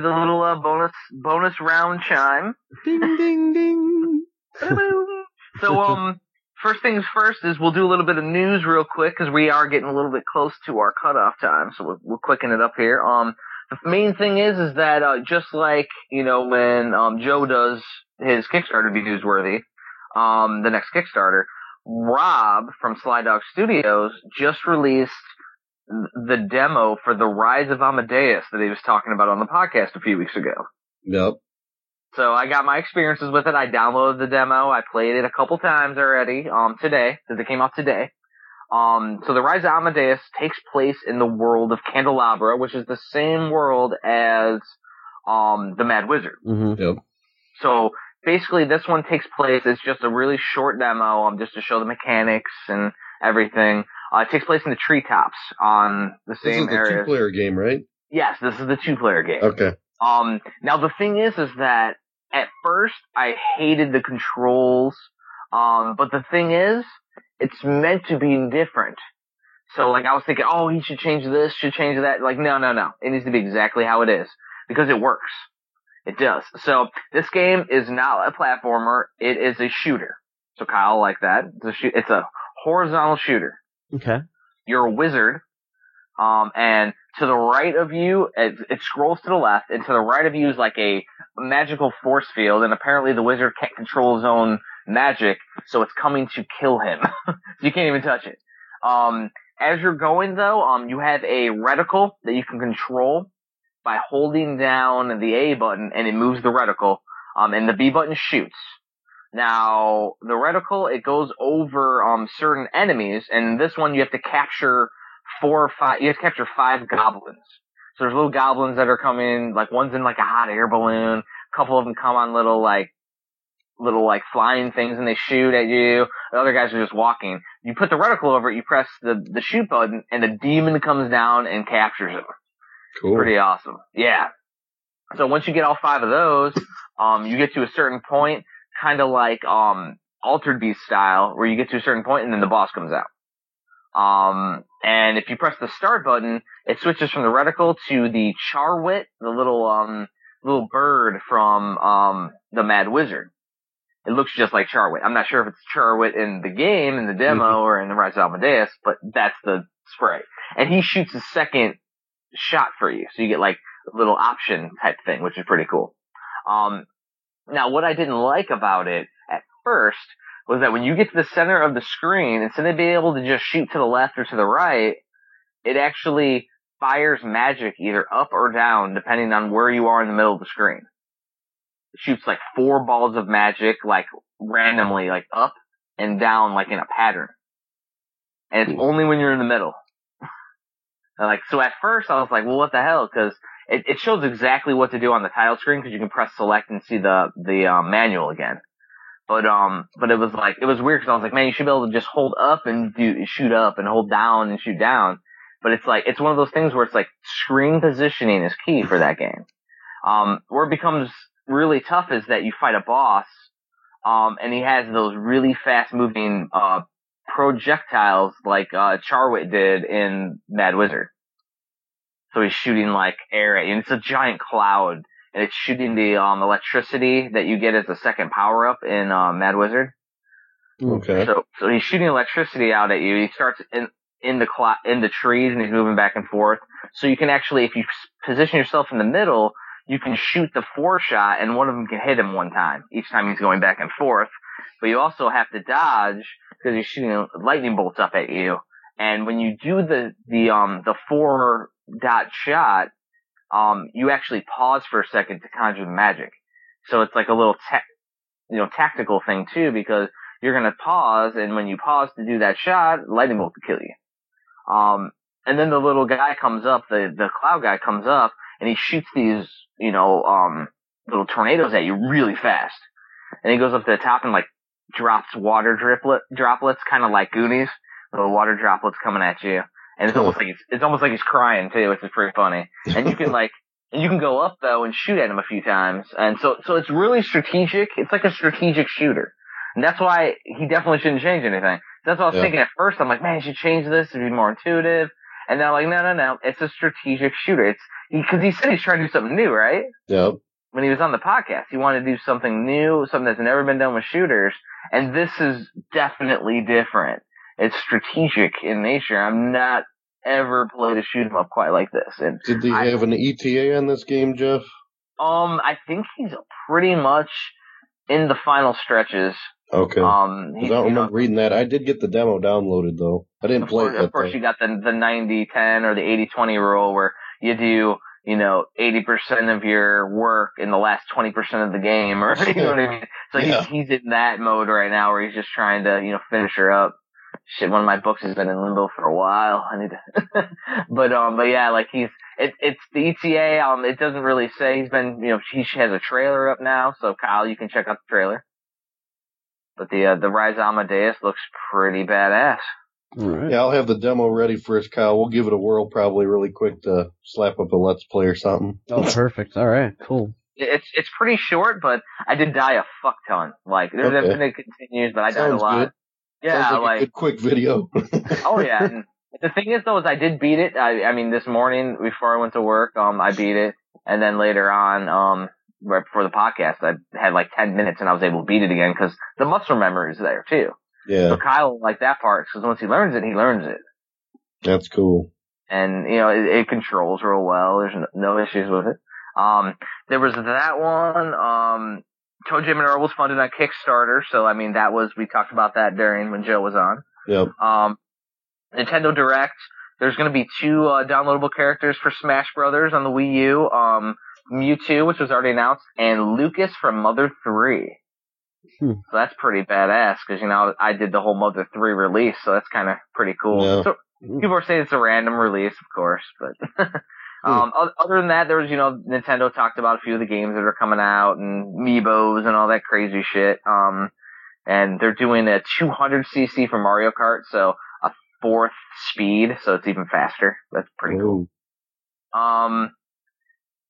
do the little uh, bonus bonus round chime. Ding ding ding. so um, first things first is we'll do a little bit of news real quick because we are getting a little bit close to our cutoff time, so we're, we're quicking it up here. Um, the main thing is is that uh, just like you know when um Joe does his Kickstarter be newsworthy, um, the next Kickstarter, Rob from Sly Dog Studios just released the demo for the Rise of Amadeus that he was talking about on the podcast a few weeks ago. Yep. So I got my experiences with it. I downloaded the demo. I played it a couple times already, um, today, because it came out today. Um, so the Rise of Amadeus takes place in the world of Candelabra, which is the same world as, um, the Mad Wizard. Mm-hmm. Yep. So basically this one takes place, it's just a really short demo, um, just to show the mechanics and everything. Uh, it takes place in the treetops on the This same is the area. two-player game, right? Yes, this is the two player game. Okay. Um, now the thing is, is that at first I hated the controls. Um, but the thing is, it's meant to be different. So like I was thinking, oh, he should change this, should change that. Like, no, no, no. It needs to be exactly how it is because it works. It does. So this game is not a platformer. It is a shooter. So Kyle like that. It's a shoot. It's a horizontal shooter Okay. you're a wizard. Um, and to the right of you, it, it scrolls to the left, and to the right of you is like a magical force field, and apparently the wizard can't control his own magic, so it's coming to kill him. you can't even touch it. Um, as you're going though, um, you have a reticle that you can control by holding down the A button, and it moves the reticle, um, and the B button shoots. Now, the reticle, it goes over, um, certain enemies, and this one you have to capture four or five, you have to capture five goblins. So there's little goblins that are coming, like one's in like a hot air balloon, a couple of them come on little like, little like flying things and they shoot at you. The other guys are just walking. You put the reticle over it, you press the, the shoot button, and the demon comes down and captures him Cool. pretty awesome. Yeah. So once you get all five of those, um, you get to a certain point, kind of like um, Altered Beast style, where you get to a certain point and then the boss comes out. Um, and if you press the start button, it switches from the reticle to the Charwit, the little um little bird from um the Mad Wizard. It looks just like Charwit. I'm not sure if it's Charwit in the game, in the demo, or in the Rise of Amadeus, but that's the spray. And he shoots a second shot for you. So you get like a little option type thing, which is pretty cool. Um, now what I didn't like about it at first was that when you get to the center of the screen, instead of being able to just shoot to the left or to the right, it actually fires magic either up or down depending on where you are in the middle of the screen. It shoots like four balls of magic like randomly like up and down like in a pattern. And it's hmm. only when you're in the middle. And, like, so at first I was like, well, what the hell? Cause it, it shows exactly what to do on the title screen because you can press select and see the, the, um, manual again. But, um, but it was like, it was weird because I was like, man, you should be able to just hold up and do, shoot up and hold down and shoot down. But it's like, it's one of those things where it's like screen positioning is key for that game. Um, where it becomes really tough is that you fight a boss, um, and he has those really fast moving, uh, projectiles like uh Charwit did in Mad Wizard. So he's shooting like air at you, and it's a giant cloud, and it's shooting the um electricity that you get as a second power up in uh, Mad Wizard. Okay. So so he's shooting electricity out at you. He starts in in the cl- in the trees and he's moving back and forth. So you can actually, if you position yourself in the middle, you can shoot the four shot, and one of them can hit him one time each time he's going back and forth. But you also have to dodge because he's shooting lightning bolts up at you. And when you do the the um the four dot shot, um you actually pause for a second to conjure the magic. So it's like a little you know, tactical thing too because you're gonna pause, and when you pause to do that shot, lightning bolt will kill you. Um, and then the little guy comes up, the the cloud guy comes up, and he shoots these, you know, um little tornadoes at you really fast. And he goes up to the top and like drops water driplet droplets, kind of like Goonies, little water droplets coming at you. And it's almost like he's, it's almost like he's crying too, which is pretty funny. And you can like, and you can go up though and shoot at him a few times. And so, so it's really strategic. It's like a strategic shooter. And that's why he definitely shouldn't change anything. That's what I was Yeah. thinking at first. I'm like, man, you should change this to be more intuitive. And they're like, no, no, no, it's a strategic shooter. It's because he, he said he's trying to do something new, right? Yep. When he was on the podcast, he wanted to do something new, something that's never been done with shooters, and this is definitely different. It's strategic in nature. I'm not ever played a shoot 'em up quite like this. And Did they I- have an ETA on this game, Jeff? um, I think he's pretty much in the final stretches. Okay. Um, I don't you know, remember reading that. I did get the demo downloaded though. I didn't play course, it. of course though. you got the the 90-10 or the 80-20 rule where you do you know 80% of your work in the last 20% of the game or you know what I mean. So Yeah. he's he's in that mode right now where he's just trying to you know finish her up. Shit, one of my books has been in limbo for a while. I need to, but um, but yeah, like he's it, it's the ETA. Um, it doesn't really say he's been you know he has a trailer up now, so Kyle, you can check out the trailer. But the uh, the Rise of Amadeus looks pretty badass. All right. Yeah, I'll have the demo ready for us, Kyle. We'll give it a whirl probably really quick to slap up a let's play or something. Oh, perfect. All right. Cool. It's it's pretty short, but I did die a fuck ton. Like there's Okay. infinite continues, but I died Sounds a lot. good. Yeah, like, like a quick video. oh yeah. And the thing is though, is I did beat it. I I mean, this morning before I went to work, um, I beat it, and then later on, um, right before the podcast, I had like ten minutes, and I was able to beat it again because the muscle memory is there too. yeah, So Kyle like that part because once he learns it, he learns it. that's cool. and you know it, it controls real well. There's no, no issues with it. Um, there was that one. Um, ToeJam and Earl was funded on Kickstarter, so I mean that was we talked about that during when Joe was on. Yep. Um, Nintendo Direct. There's going to be two uh, downloadable characters for Smash Brothers on the Wii U. Um, Mewtwo, which was already announced, and Lucas from Mother Three. Hmm. So that's pretty badass because you know I did the whole Mother Three release, so that's kind of pretty cool. Yeah. So people are saying it's a random release, of course, but um, o- other than that, there was you know Nintendo talked about a few of the games that are coming out and Meebos and all that crazy shit. Um, and they're doing a 200cc for Mario Kart, so a fourth speed, so it's even faster. That's pretty cool. Um,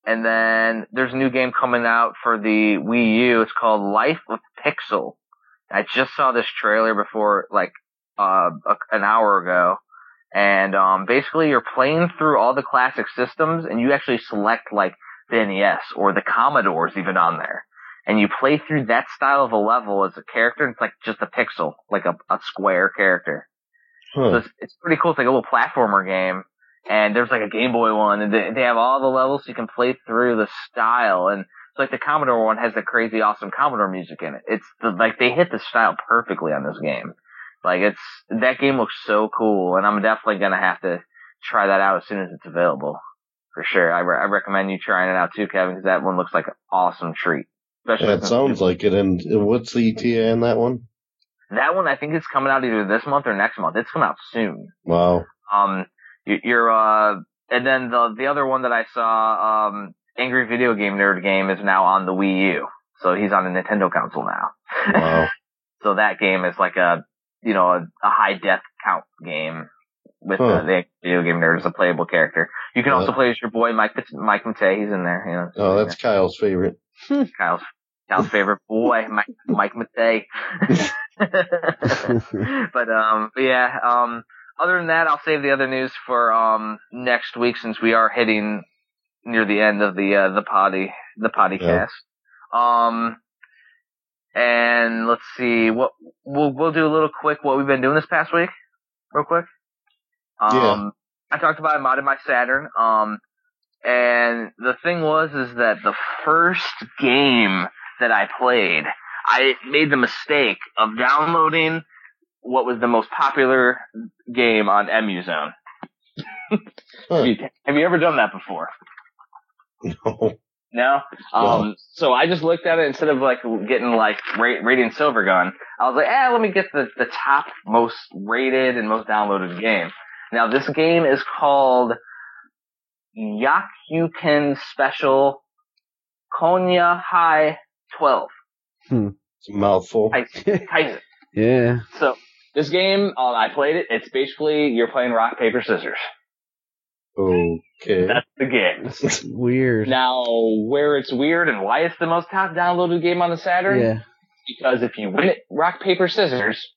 and then there's a new game coming out for the Wii U. It's called Life of Pixel. I just saw this trailer before, like, uh, a, an hour ago. And, um, basically you're playing through all the classic systems and you actually select, like, the NES or the Commodore's even on there. And you play through that style of a level as a character. It's like just a pixel, like a, a square character. So it's, it's pretty cool. It's like a little platformer game. And there's like a Game Boy one, and they, they have all the levels so you can play through the style. And it's like the Commodore one has the crazy awesome Commodore music in it. It's the, like they hit the style perfectly on this game. Like it's that game looks so cool, and I'm definitely gonna have to try that out as soon as it's available for sure. I, re- I recommend you trying it out too, Kevin, because that one looks like an awesome treat. Especially Yeah, it since- sounds like it. And what's the ETA in that one? that one. I think it's coming out either this month or next month. It's coming out soon. Wow. Um, you're, uh, and then the, the other one that I saw, um, Angry Video Game Nerd Game is now on the Wii U. So he's on a Nintendo console now. Wow. so that game is like a, you know, a, a high death count game with Huh. the, the video game nerd as a playable character. You can Yeah. also play as your boy Mike, Mike Matei. He's in there, you know. Oh, that's Kyle's favorite. Kyle's, Kyle's favorite boy, Mike, Mike Matei. but um, but yeah. Um, other than that, I'll save the other news for um next week since we are hitting near the end of the uh, the potty the podcast. Um, and let's see what we'll we'll do a little quick what we've been doing this past week, real quick. Um, Yeah. I talked about I modded my Saturn. Um, and the thing was is that the first game that I played, I made the mistake of downloading what was the most popular game on EmuZone. Huh. Have, you, have you ever done that before? No. No. Um. So I just looked at it instead of like getting like ra- Radiant Silvergun. I was like, eh, let me get the the top most rated and most downloaded game. Now this game is called Yakuken Special Konya High 12. It's a mouthful. I- Kaizen. yeah. So this game, uh, I played it. It's basically you're playing rock paper scissors. Okay. That's the game. It's weird. Now, where it's weird and why it's the most top downloaded game on the Saturn, yeah. because if you win it rock paper scissors,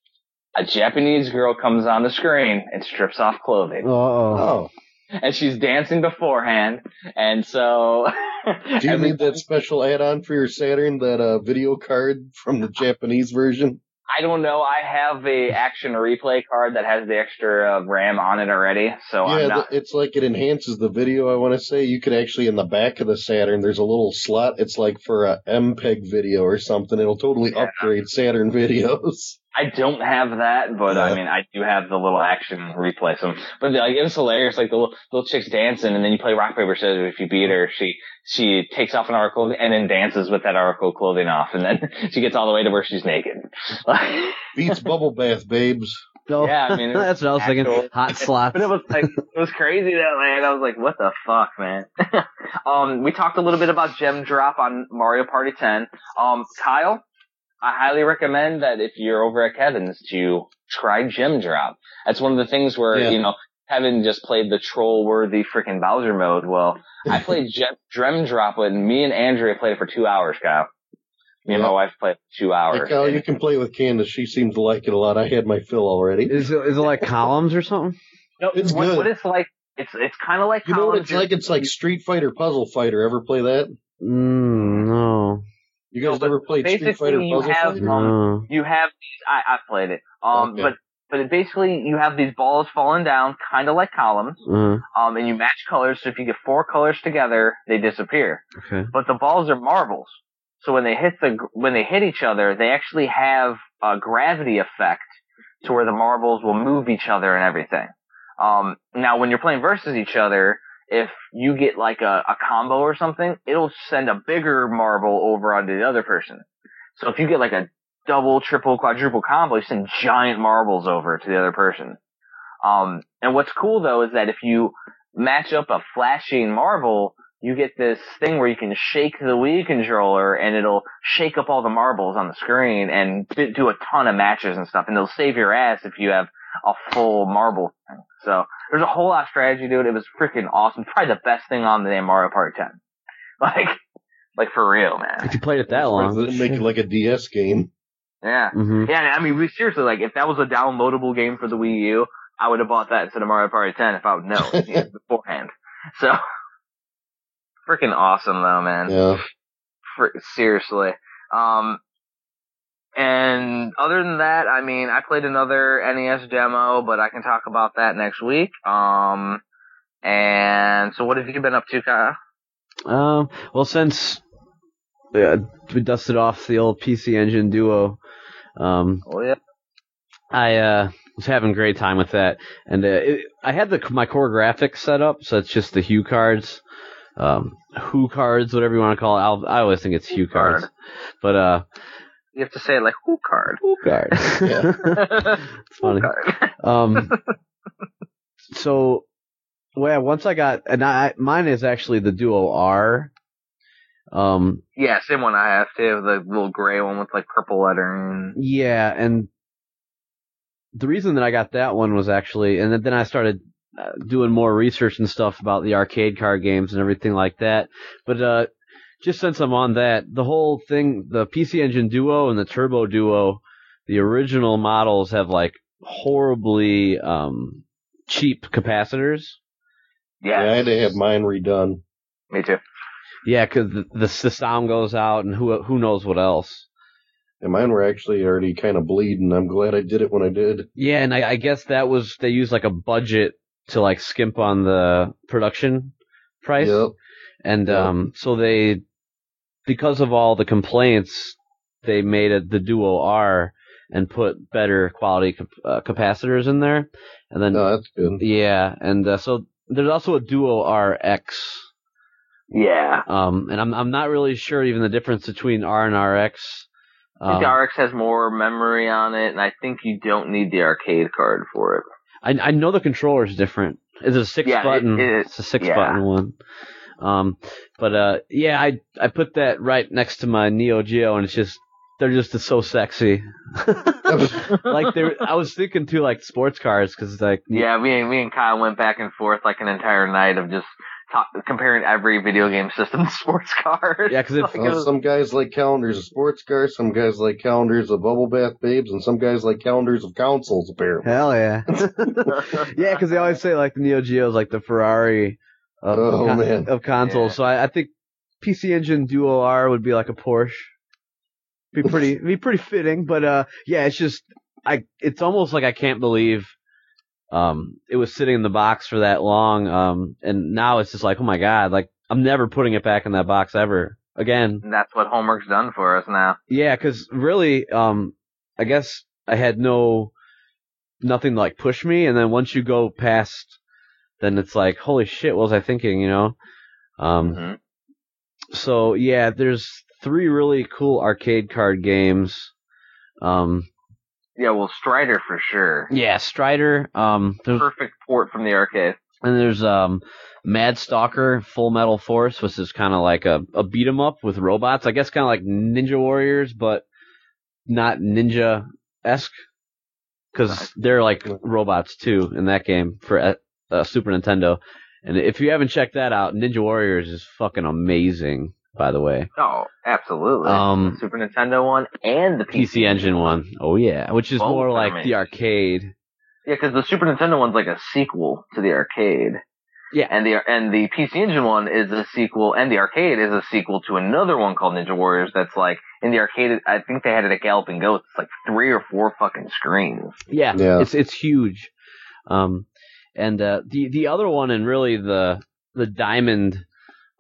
a Japanese girl comes on the screen and strips off clothing. Oh. Oh, And she's dancing beforehand. And so. do you need that special add-on for your Saturn? That uh, video card from the Japanese version? I don't know. I have a action replay card that has the extra uh, RAM on it already. So yeah, I'm not. it's like it enhances the video. I want to say you could actually in the back of the Saturn. There's a little slot. It's like for a MPEG video or something. It'll totally Yeah. upgrade Saturn videos. I don't have that, but I mean, I do have the little action replay. So, but like, it was hilarious. Like the little, little chick's dancing, and then you play rock paper scissors. If you beat her, she she takes off an article and then dances with that article clothing off, and then she gets all the way to where she's naked. Beats bubble bath, babes. Oh. Yeah, I mean, it was that's what I was thinking. Hot slots. but it was like it was crazy though, man. I was like, what the fuck, man. um, we talked a little bit about gem drop on Mario Party 10. Um, Kyle, I highly recommend that if you're over at Kevin's to try gem drop. That's one of the things where Yeah. you know Kevin just played the troll worthy freaking Bowser mode. Well, I played gem, gem drop with me and Andrea played it for two hours, Kyle. Me and my wife played for two hours. Hey, Kyle, you can play with Candace. She seems to like it a lot. I had my fill already. Is it, is it like columns or something? No, It's what, good. what it's like. It's it's kind of like You know what it's like? It's like Street Fighter Puzzle Fighter. Ever play that? Mm, no. You guys No, ever played Street basically Fighter you Puzzle have- Fighter? No. you have these. I I played it. Um, Okay. but but it basically you have these balls falling down, kind of like columns. Uh, Um, and you match colors. So if you get four colors together, they disappear. okay. But the balls are marbles. So when they hit the when they hit each other, they actually have a gravity effect to where the marbles will move each other and everything. Um, now when you're playing versus each other, if you get like a, a combo or something, it'll send a bigger marble over onto the other person. So if you get like a double, triple, quadruple combo, you send giant marbles over to the other person. Um, and what's cool though is that if you match up a flashing marble, you get this thing where you can shake the Wii controller and it'll shake up all the marbles on the screen and bi- do a ton of matches and stuff. And it'll save your ass if you have a full marble thing. So there's a whole lot of strategy to it. It was freaking awesome. Probably the best thing on the damn Mario Party 10. Like, like for real, man. If you played it that long. They make it like a DS game. Yeah. hmm Yeah, I mean, we seriously, like, if that was a downloadable game for the Wii U, I would have bought that instead of Mario Party 10 if I would know you know, beforehand. So, freaking awesome though, man. Yeah. Fr- seriously. Um, and other than that, I mean, I played another NES demo, but I can talk about that next week. Um, and so what have you been up to, Kyle? Um, well, since yeah, we dusted off the old PC Engine Duo, um, Oh yeah. I uh, was having a great time with that, and uh, it, I had the my CoreGrafx set up, so it's just the Hue cards, um, Who cards, whatever you want to call it. I'll, I always think it's Hue Card. cards, but uh, You have to say it like, who card? Who card. Yeah. it's funny. card. Um, so, well, once I got, and I mine is actually the Duo R. Um, yeah, same one I have too. The little gray one with like purple lettering. Yeah, and the reason that I got that one was actually, and then I started uh, doing more research and stuff about the arcade card games and everything like that. But uh, just since I'm on that, the whole thing, the PC Engine Duo and the Turbo Duo, the original models have like horribly um, cheap capacitors. Yeah, Yeah, I had to have mine redone. me too. Yeah, because the, the the sound goes out, and who who knows what else. And mine were actually already kind of bleeding. I'm glad I did it when I did. Yeah, and I, I guess that was they used like a budget to like skimp on the production price, Yep. and Yep. um, so they because of all the complaints, they made it the Duo R and put better quality uh, capacitors in there, and then No, that's good. yeah, and uh, so there's also a Duo RX, Yeah. um, and I'm I'm not really sure even the difference between R and RX. I think Um, RX has more memory on it, and I think you don't need the arcade card for it. I I know the controller is different. It's a six Yeah, it- button. it is. a six Yeah. button one. Um, but uh, yeah, I I put that right next to my Neo Geo, and it's just they're just so sexy. like they, I was thinking too, like sports cars, because like Yeah, me and me and Kyle went back and forth like an entire night of just comparing every video game system to sports cars. Yeah, because Like, if it was- some guys like calendars of sports cars, some guys like calendars of bubble bath babes, and some guys like calendars of consoles. Apparently, hell yeah, yeah, because they always say like the Neo Geo is like the Ferrari of, Oh, of, con- man. of consoles. Yeah. So I, I think PC Engine Duo R would be like a Porsche. Be pretty, be pretty fitting. But uh, yeah, it's just I. It's almost like I can't believe. Um, it was sitting in the box for that long. Um, and now it's just like, oh my god, like I'm never putting it back in that box ever again. And that's what homework's done for us now. Yeah, because really, um, I guess I had no nothing to like push me, and then once you go past, then it's like, holy shit, what was I thinking? You know. Um. Mhm. So yeah, there's three really cool arcade card games. Um. Yeah, well, Strider for sure. Yeah, Strider. Um. Perfect port from the arcade. and there's um. Mad Stalker Full Metal Force, which is kind of like a, a beat 'em up with robots. I guess kind of like Ninja Warriors, but not ninja esque. Because they're like robots too in that game for uh, uh, Super Nintendo. And if you haven't checked that out, Ninja Warriors is fucking amazing. By the way, Oh, absolutely. Um, the Super Nintendo one and the PC, PC Engine one. Oh yeah, which is Both more like amazing. the arcade. Yeah, because the Super Nintendo one's like a sequel to the arcade. Yeah. And the and the PC Engine one is a sequel, and the arcade is a sequel to another one called Ninja Warriors. That's like in the arcade. I think they had it at Galloping Goats. It's like three or four fucking screens. Yeah, Yeah. it's it's huge. Um, and uh, the the other one and really the the diamond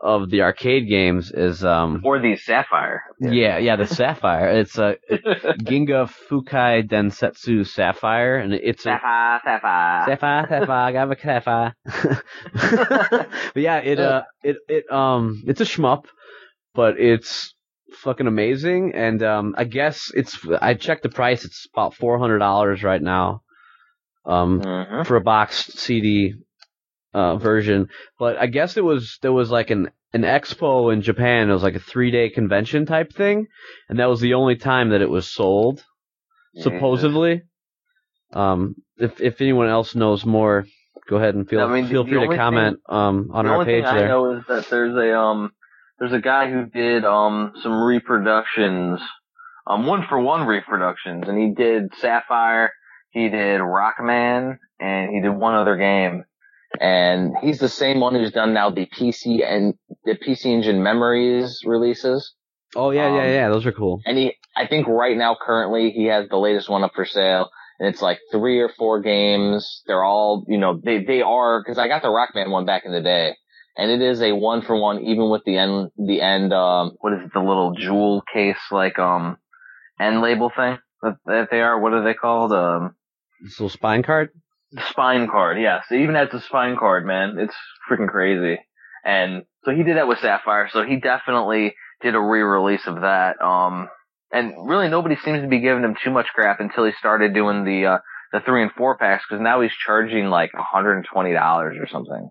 of the arcade games is um Or the Sapphire. yeah yeah the Sapphire. It's a Ginga Fukei Densetsu Sapphire, and it's a Sapphire, Sapphire. Sapphire, Sapphire, I got a Sapphire. but yeah, it uh, it it um, it's a shmup, but it's fucking amazing. And um, I guess it's I checked the price; it's about four hundred dollars right now. Um, Mhm. for a boxed CD uh, version. But I guess it was there was like an an expo in Japan. It was like a three day convention type thing, and that was the only time that it was sold supposedly. Um, if if anyone else knows more, go ahead and feel I mean, feel free to only comment um on the our only page thing there. I know is that there's a um there's a guy who did um some reproductions, um one for one reproductions, and he did Sapphire, he did Rockman, and he did one other game. And he's the same one who's done now the PC and the PC Engine Memories releases. Oh yeah, yeah, um, yeah. Those are cool. And he, I think right now currently he has the latest one up for sale. And it's like three or four games. They're all, you know, they, they are, cause I got the Rockman one back in the day. And it is a one for one, even with the end, the end, um, what is it, the little jewel case, like, um, end label thing that, that they are. What are they called? Um, This little spine card. Spine card. Yes. Even has a spine card, man. It's freaking crazy. And so he did that with Sapphire. So he definitely did a re-release of that. Um, and really nobody seems to be giving him too much crap until he started doing the, uh, the three and four packs because now he's charging like $120 or something.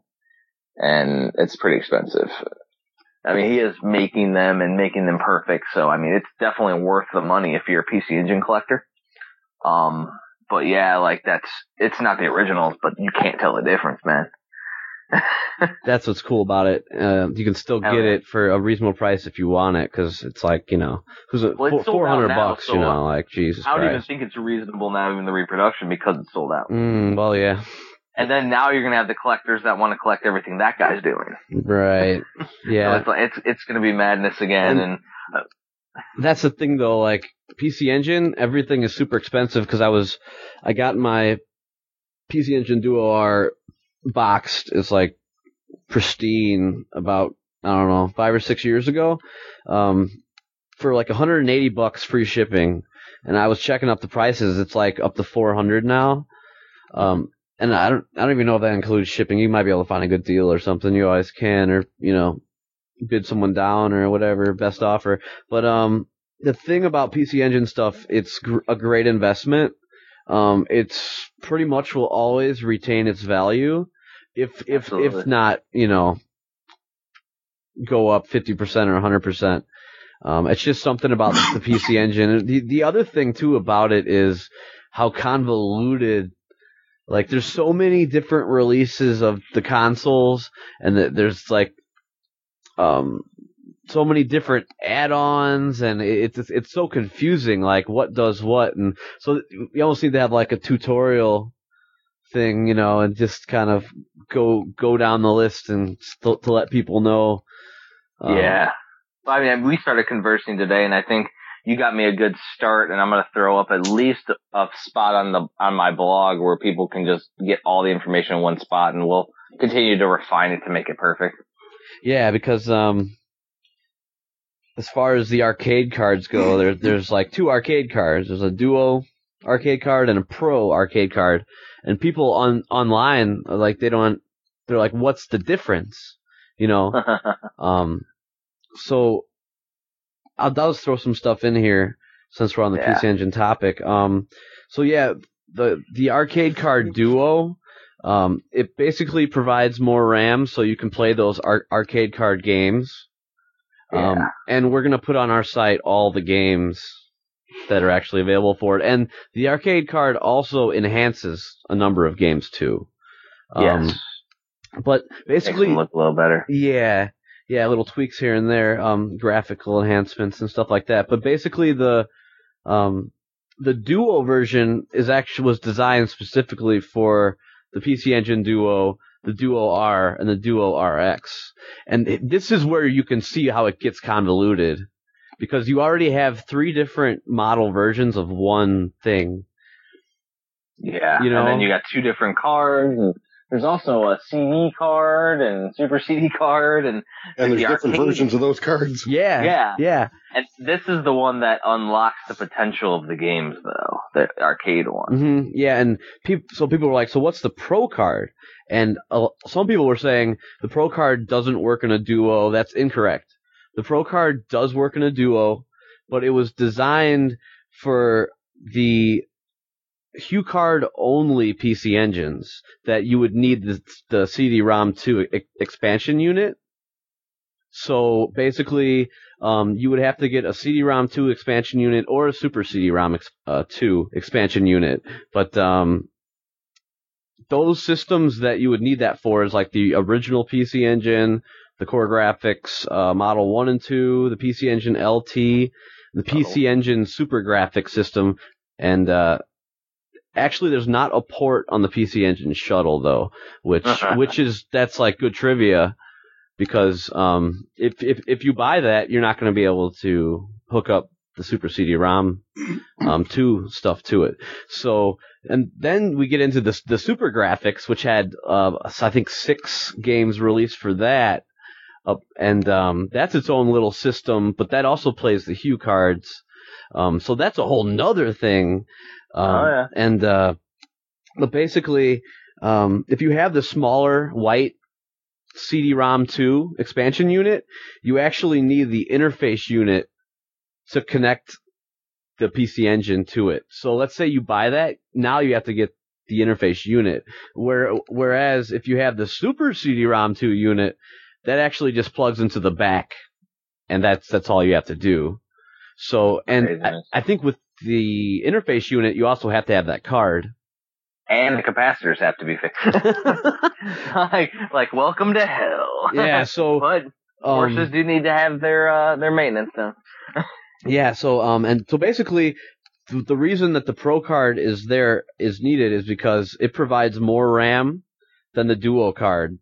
And it's pretty expensive. I mean, he is making them and making them perfect. So, I mean, it's definitely worth the money if you're a PC Engine collector. Um, but yeah, like that's, it's not the originals, but you can't tell the difference, man. That's what's cool about it. Uh, you can still get it for a reasonable price if you want it, because it's like you know, who's? Well, Four hundred bucks, so, you uh, know, like Jesus I don't even think it's reasonable now, even the reproduction, because it's sold out. Mm, well, yeah, And then now you're gonna have the collectors that want to collect everything that guy's doing. right, So yeah. it's like, it's it's gonna be madness again. And- And, That's the thing though, like PC Engine, everything is super expensive because I was, I got my PC Engine Duo R boxed. It's like pristine about I don't know five or six years ago, um, for like 180 bucks free shipping. And I was checking up the prices. It's like up to 400 now. Um, and I don't, I don't even know if that includes shipping. You might be able to find a good deal or something. You always can, or you know, bid someone down or whatever, best offer. But um, the thing about PC Engine stuff, it's gr- a great investment. Um, it's pretty much will always retain its value, if if Absolutely. if not, you know, go up fifty percent or hundred percent. Um, it's just something about the PC Engine. The the other thing too about it is how convoluted Like there's so many different releases of the consoles, and the, there's like um so many different add-ons, and it's it's so confusing. Like what does what, and so you almost need to have like a tutorial thing, you know, and just kind of go go down the list and to, to let people know. Um, yeah, I mean, we started conversing today, and I think you got me a good start, and I'm going to throw up at least a spot on the on my blog where people can just get all the information in one spot, and we'll continue to refine it to make it perfect. Yeah, because um, as far as the arcade cards go, there there's like two arcade cards. There's a duo arcade card and a pro arcade card, and people on online like they don't. They're like, "What's the difference?" You know. um, so I'll, I'll throw some stuff in here since we're on the yeah. PC Engine topic. Um, so yeah, the the arcade card Duo, um, it basically provides more RAM so you can play those ar- arcade card games. Um, yeah. and we're gonna put on our site all the games that are actually available for it, and the arcade card also enhances a number of games too. Um, yes. But basically, look a little better. Yeah, yeah, little tweaks here and there, um, graphical enhancements and stuff like that. But basically, the um, the Duo version is actually was designed specifically for the PC Engine Duo, the Duo R, and the Duo RX. And it, this is where you can see how it gets convoluted because you already have three different model versions of one thing. Yeah, you know, and then you got two different cards. And- there's also a CD card and Super CD card, and and there's the different arcade. versions of those cards. Yeah, yeah, yeah. And this is the one that unlocks the potential of the games, though the arcade one. Mm-hmm. Yeah, and people, so people were like, "So what's the Pro card?" And uh, some people were saying the Pro card doesn't work in a Duo. That's incorrect. The Pro card does work in a Duo, but it was designed for the HuCard only PC engines that you would need the, the CD-ROM 2 e- expansion unit. So basically, um, you would have to get a CD-ROM 2 expansion unit or a Super CD-ROM ex- uh, 2 expansion unit. But um, those systems that you would need that for is like the original PC Engine, the CoreGrafx uh, Model 1 and 2, the PC Engine LT, the PC oh. Engine SuperGrafx system, and uh, Actually, there's not a port on the PC Engine shuttle though, which which is that's like good trivia because um, if if if you buy that, you're not going to be able to hook up the Super CD-ROM um, to stuff to it. So and then we get into the the SuperGrafx, which had uh, I think six games released for that. Uh, and um, that's its own little system, but that also plays the HuCards. Um, so that's a whole nother thing um, oh yeah. And uh, but basically, um, if you have the smaller white CD-ROM 2 expansion unit, you actually need the interface unit to connect the PC Engine to it. So let's say you buy that, now you have to get the interface unit. Where whereas if you have the Super CD-ROM 2 unit, that actually just plugs into the back, and that's that's all you have to do. So, and I, I, think with the interface unit, you also have to have that card. And the capacitors have to be fixed. like, like, welcome to hell. Yeah, so. but horses um, do need to have their, uh, their maintenance done. yeah, so, um, and so basically, the reason that the Pro card is there is needed is because it provides more RAM than the Duo card.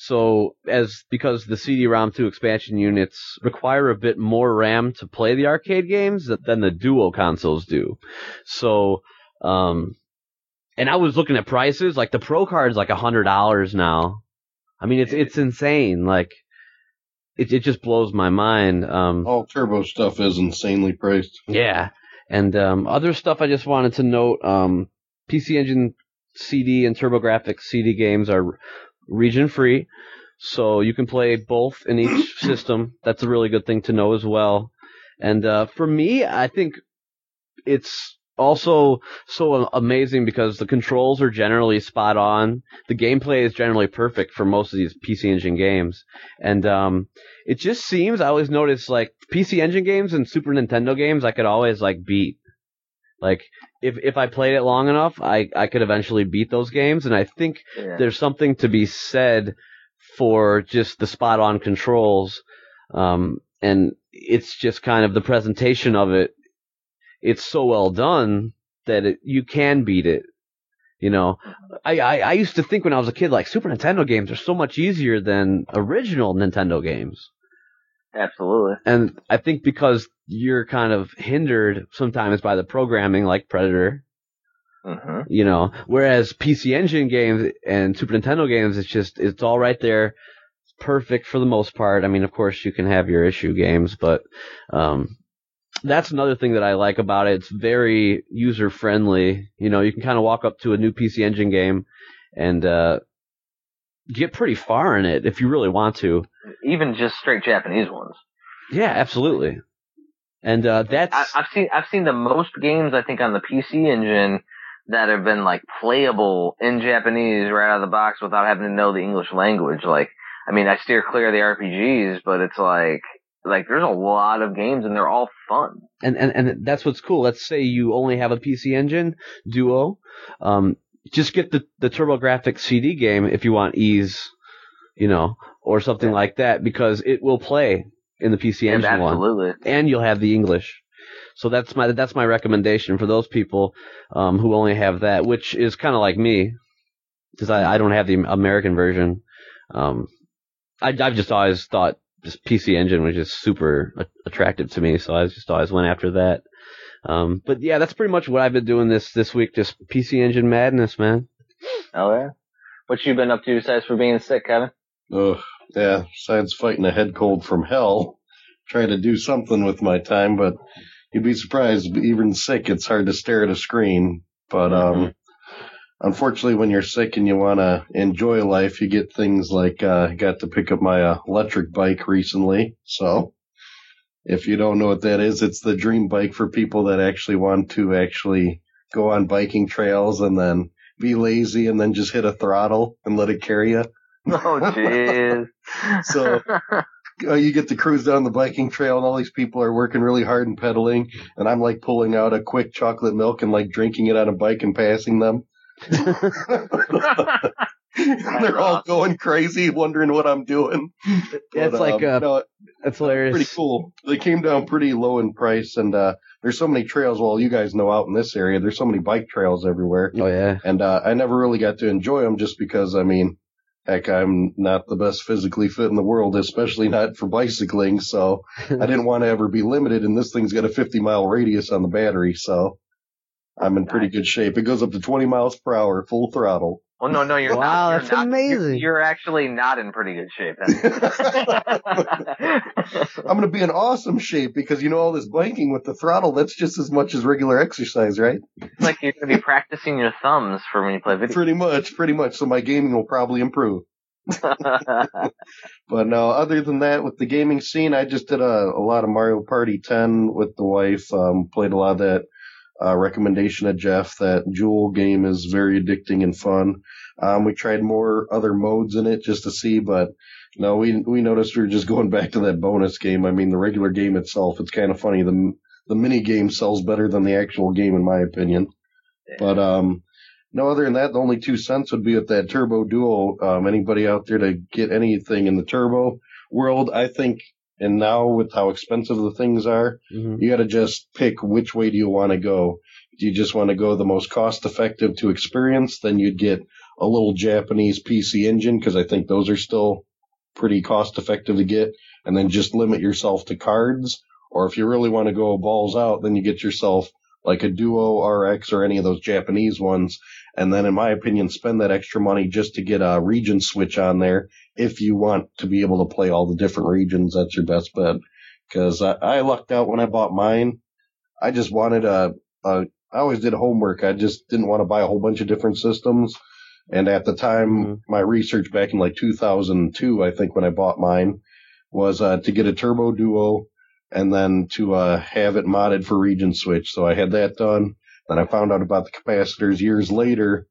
So as because the CD-ROM 2 expansion units require a bit more RAM to play the arcade games than the Duo consoles do. So um and I was looking at prices, like the Pro card is like a hundred dollars now. I mean it's it's insane. Like it it just blows my mind. Um all turbo stuff is insanely priced. Yeah. And um other stuff I just wanted to note, um PC Engine CD and TurboGrafx CD games are region free, so you can play both in each system. That's a really good thing to know as well. And uh, for me, I think it's also so amazing because the controls are generally spot on. The gameplay is generally perfect for most of these PC Engine games, and um, it just seems I always notice like PC Engine games and Super Nintendo games I could always like beat. Like if if I played it long enough, I I could eventually beat those games, and I think Yeah. there's something to be said for just the spot on controls, um, and it's just kind of the presentation of it. It's so well done that it, you can beat it. You know, I, I I used to think when I was a kid like Super Nintendo games are so much easier than original Nintendo games. Absolutely. And I think because you're kind of hindered sometimes by the programming like Predator, hmm you know, whereas PC Engine games and Super Nintendo games, it's just, it's all right there. It's perfect for the most part. I mean, of course you can have your issue games, but, um, that's another thing that I like about it. It's very user friendly. You know, you can kind of walk up to a new PC Engine game and, uh, get pretty far in it if you really want to. Even just straight Japanese ones. Yeah, absolutely. And, uh, that's, I, I've seen I've seen the most games I think on the PC engine that have been like playable in Japanese right out of the box without having to know the English language. Like, I mean, I steer clear of the RPGs, but it's like like there's a lot of games and they're all fun. and, and and that's what's cool. Let's say you only have a PC Engine Duo, um, just get the the TurboGrafx CD game if you want ease, you know, or something Yeah. like that because it will play in the PC And Engine one, absolutely. and you'll have the English. So that's my that's my recommendation for those people um, who only have that, which is kind of like me, because I, I don't have the American version. Um, I, I've just always thought this PC Engine was just super attractive to me, so I just always went after that. Um, but yeah, that's pretty much what I've been doing this this week. Just PC Engine madness, man. Oh yeah. What you been up to besides for being sick, Kevin? Ugh, yeah, besides fighting a head cold from hell, trying to do something with my time, but you'd be surprised, even sick, it's hard to stare at a screen. But, um, unfortunately, when you're sick and you want to enjoy life, you get things like, uh, got to pick up my uh, electric bike recently. So, if you don't know what that is, it's the dream bike for people that actually want to actually go on biking trails and then be lazy and then just hit a throttle and let it carry you. Oh jeez. So- uh, you get to cruise down the biking trail and all these people are working really hard and pedaling and I'm like pulling out a quick chocolate milk and like drinking it on a bike and passing them. They're all going crazy wondering what I'm doing. It's But, like um, uh, no, that's hilarious. pretty cool. They came down pretty low in price and uh there's so many trails well you guys know out in this area there's so many bike trails everywhere Oh yeah, and uh I never really got to enjoy them just because I mean heck I'm not the best physically fit in the world especially not for bicycling so I didn't want to ever be limited, and this thing's got a 50 mile radius on the battery, so I'm in pretty good shape. It goes up to 20 miles per hour, full throttle. Oh no, no, you're Wow, not. You're that's not- you're- amazing. You're, actually not in pretty good shape. I'm going to be in awesome shape because you know all this blanking with the throttle, that's just as much as regular exercise, right? It's like you're gonna be practicing your thumbs for when you play video. Pretty much, pretty much. So my gaming will probably improve. But no, other than that, with the gaming scene, I just did a, a lot of Mario Party 10 with the wife. Um, played a lot of that. Uh, recommendation of Jeff that Jewel game is very addicting and fun. Um, we tried more other modes in it just to see, but no, we we noticed we were just going back to that bonus game. I mean, the regular game itself, it's kind of funny. The the mini game sells better than the actual game, in my opinion. But um, no, other than that, the only two cents would be with that Turbo Duo. Um, anybody out there to get anything in the Turbo world, I think, and now with how expensive the things are, Mhm. you got to just pick which way do you want to go. Do you just want to go the most cost effective to experience? Then you'd get a little Japanese PC engine because I think those are still pretty cost effective to get, and then just limit yourself to cards. Or if you really want to go balls out, then you get yourself like a Duo RX or any of those Japanese ones. And then in my opinion, spend that extra money just to get a region switch on there. If you want to be able to play all the different regions, that's your best bet. Cause I, I lucked out when I bought mine. I just wanted a, a, I always did homework. I just didn't want to buy a whole bunch of different systems. And at the time, Mhm. my research back in like 2002, I think when I bought mine was, uh, to get a turbo duo and then to, uh, have it modded for region switch. So I had that done. Then I found out about the capacitors years later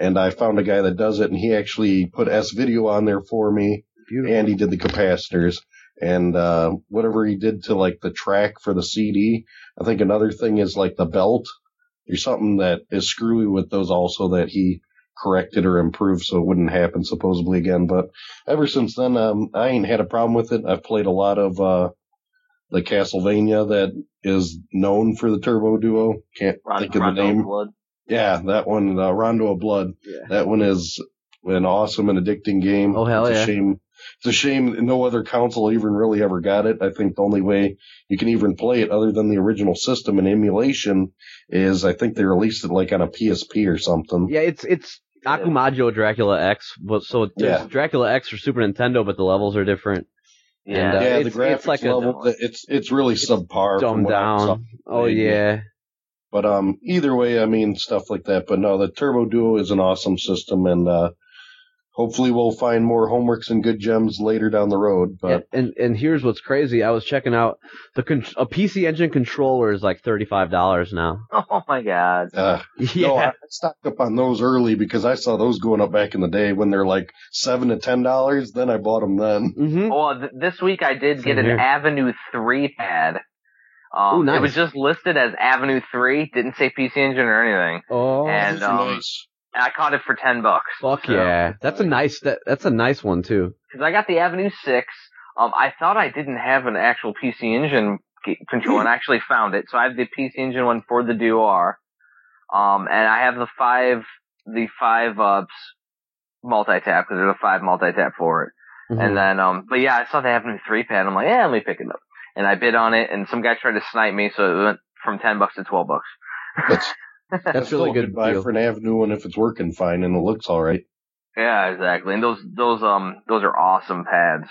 and I found a guy that does it and he actually put S video on there for me Beautiful. and he did the capacitors and uh whatever he did to like the track for the CD. I think another thing is like the belt. there's something that is screwy with those also that he corrected or improved so it wouldn't happen supposedly again. But ever since then, um, I ain't had a problem with it. I've played a lot of, uh, the Castlevania that is known for the Turbo Duo. Can't Ron- think of Rondo the name. Blood. Yeah, that one, uh, Rondo of Blood. Yeah. That one is an awesome and addicting game. Oh, hell it's yeah. A shame. It's a shame no other console even really ever got it. I think the only way you can even play it other than the original system and emulation is I think they released it like on a PSP or something. Yeah, it's it's Akumajo Dracula X, but so there's Yeah. Dracula X for Super Nintendo, but the levels are different. Yeah. And, uh, yeah, the graphics it's like a- level, it's it's really subpar. from Dumbed what I saw. down. Oh yeah. But um, either way, I mean stuff like that. But no, the Turbo Duo is an awesome system, and uh, hopefully we'll find more homeworks and good gems later down the road. But and and here's what's crazy. I was checking out the con- a PC Engine controller is like thirty five dollars now. Oh my god. uh, Yeah. no, I stocked up on those early because I saw those going up back in the day when they're like seven to ten dollars. Then I bought them then. hmm Well, th- this week I did Same get an here. Avenue 3 pad. Um, Ooh, nice. It was just listed as Avenue 3, didn't say PC Engine or anything. Oh, And, Those are um, nice. And I caught it for 10 bucks. fuck So- yeah. That's a nice that, that's a nice one too. Cause I got the Avenue 6. Um, I thought I didn't have an actual PC Engine controller and I actually found it. So I have the PC Engine one for the Duo R. Um, and I have the five, the five, uh, multi-tap because there's a five multi-tap for it. Mhm. And then, um, but yeah, I saw the Avenue 3 pad. I'm like, yeah, let me pick it up. And I bid on it, and some guy tried to snipe me, so it went from 10 bucks to 12 bucks. That's, that's really good. Buy for an Avenue one if it's working fine and it looks all right. yeah, exactly. And those, those, um, those are awesome pads.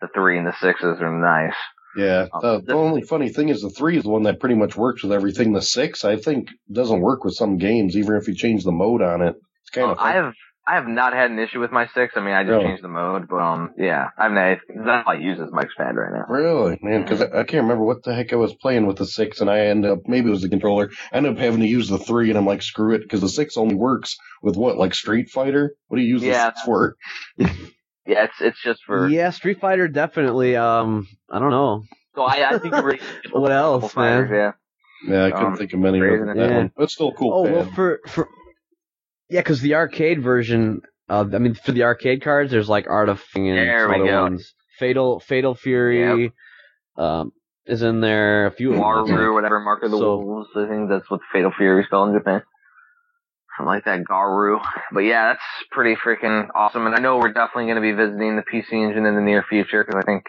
The three and the sixes are nice. Yeah. Um, The, the- the only funny thing is the three is the one that pretty much works with everything. The six, I think, doesn't work with some games, even if you change the mode on it. It's kind of. I have, I have not had an issue with my six. I mean, I just Really? changed the mode, but, um, yeah, I haven't had, that's all I use as Mike's pad right now. Really, man, because I, I can't remember what the heck I was playing with the six, and I ended up maybe it was the controller. I ended up having to use the three, and I'm like, screw it, because the six only works with what, like Street Fighter? What do you use Yeah. the six for? Yeah, it's, it's just for, Yeah, Street Fighter definitely. Um, I don't know. so I, I think it really, What else, fighters, man? yeah. Yeah, I couldn't Um, think of many crazy. other than that Yeah. one. But it's still a cool Oh pad. well, for for yeah, because the arcade version. Uh, I mean, for the arcade cards, there's like Art of Fighting and There we other go. ones. Fatal Fatal Fury. Um, is in there. A few of them. I. Maru, whatever, Mark of the So- Wolves. I think that's what Fatal Fury is called in Japan. Something like that, Garou. But yeah, that's pretty freaking awesome. And I know we're definitely going to be visiting the PC Engine in the near future because I think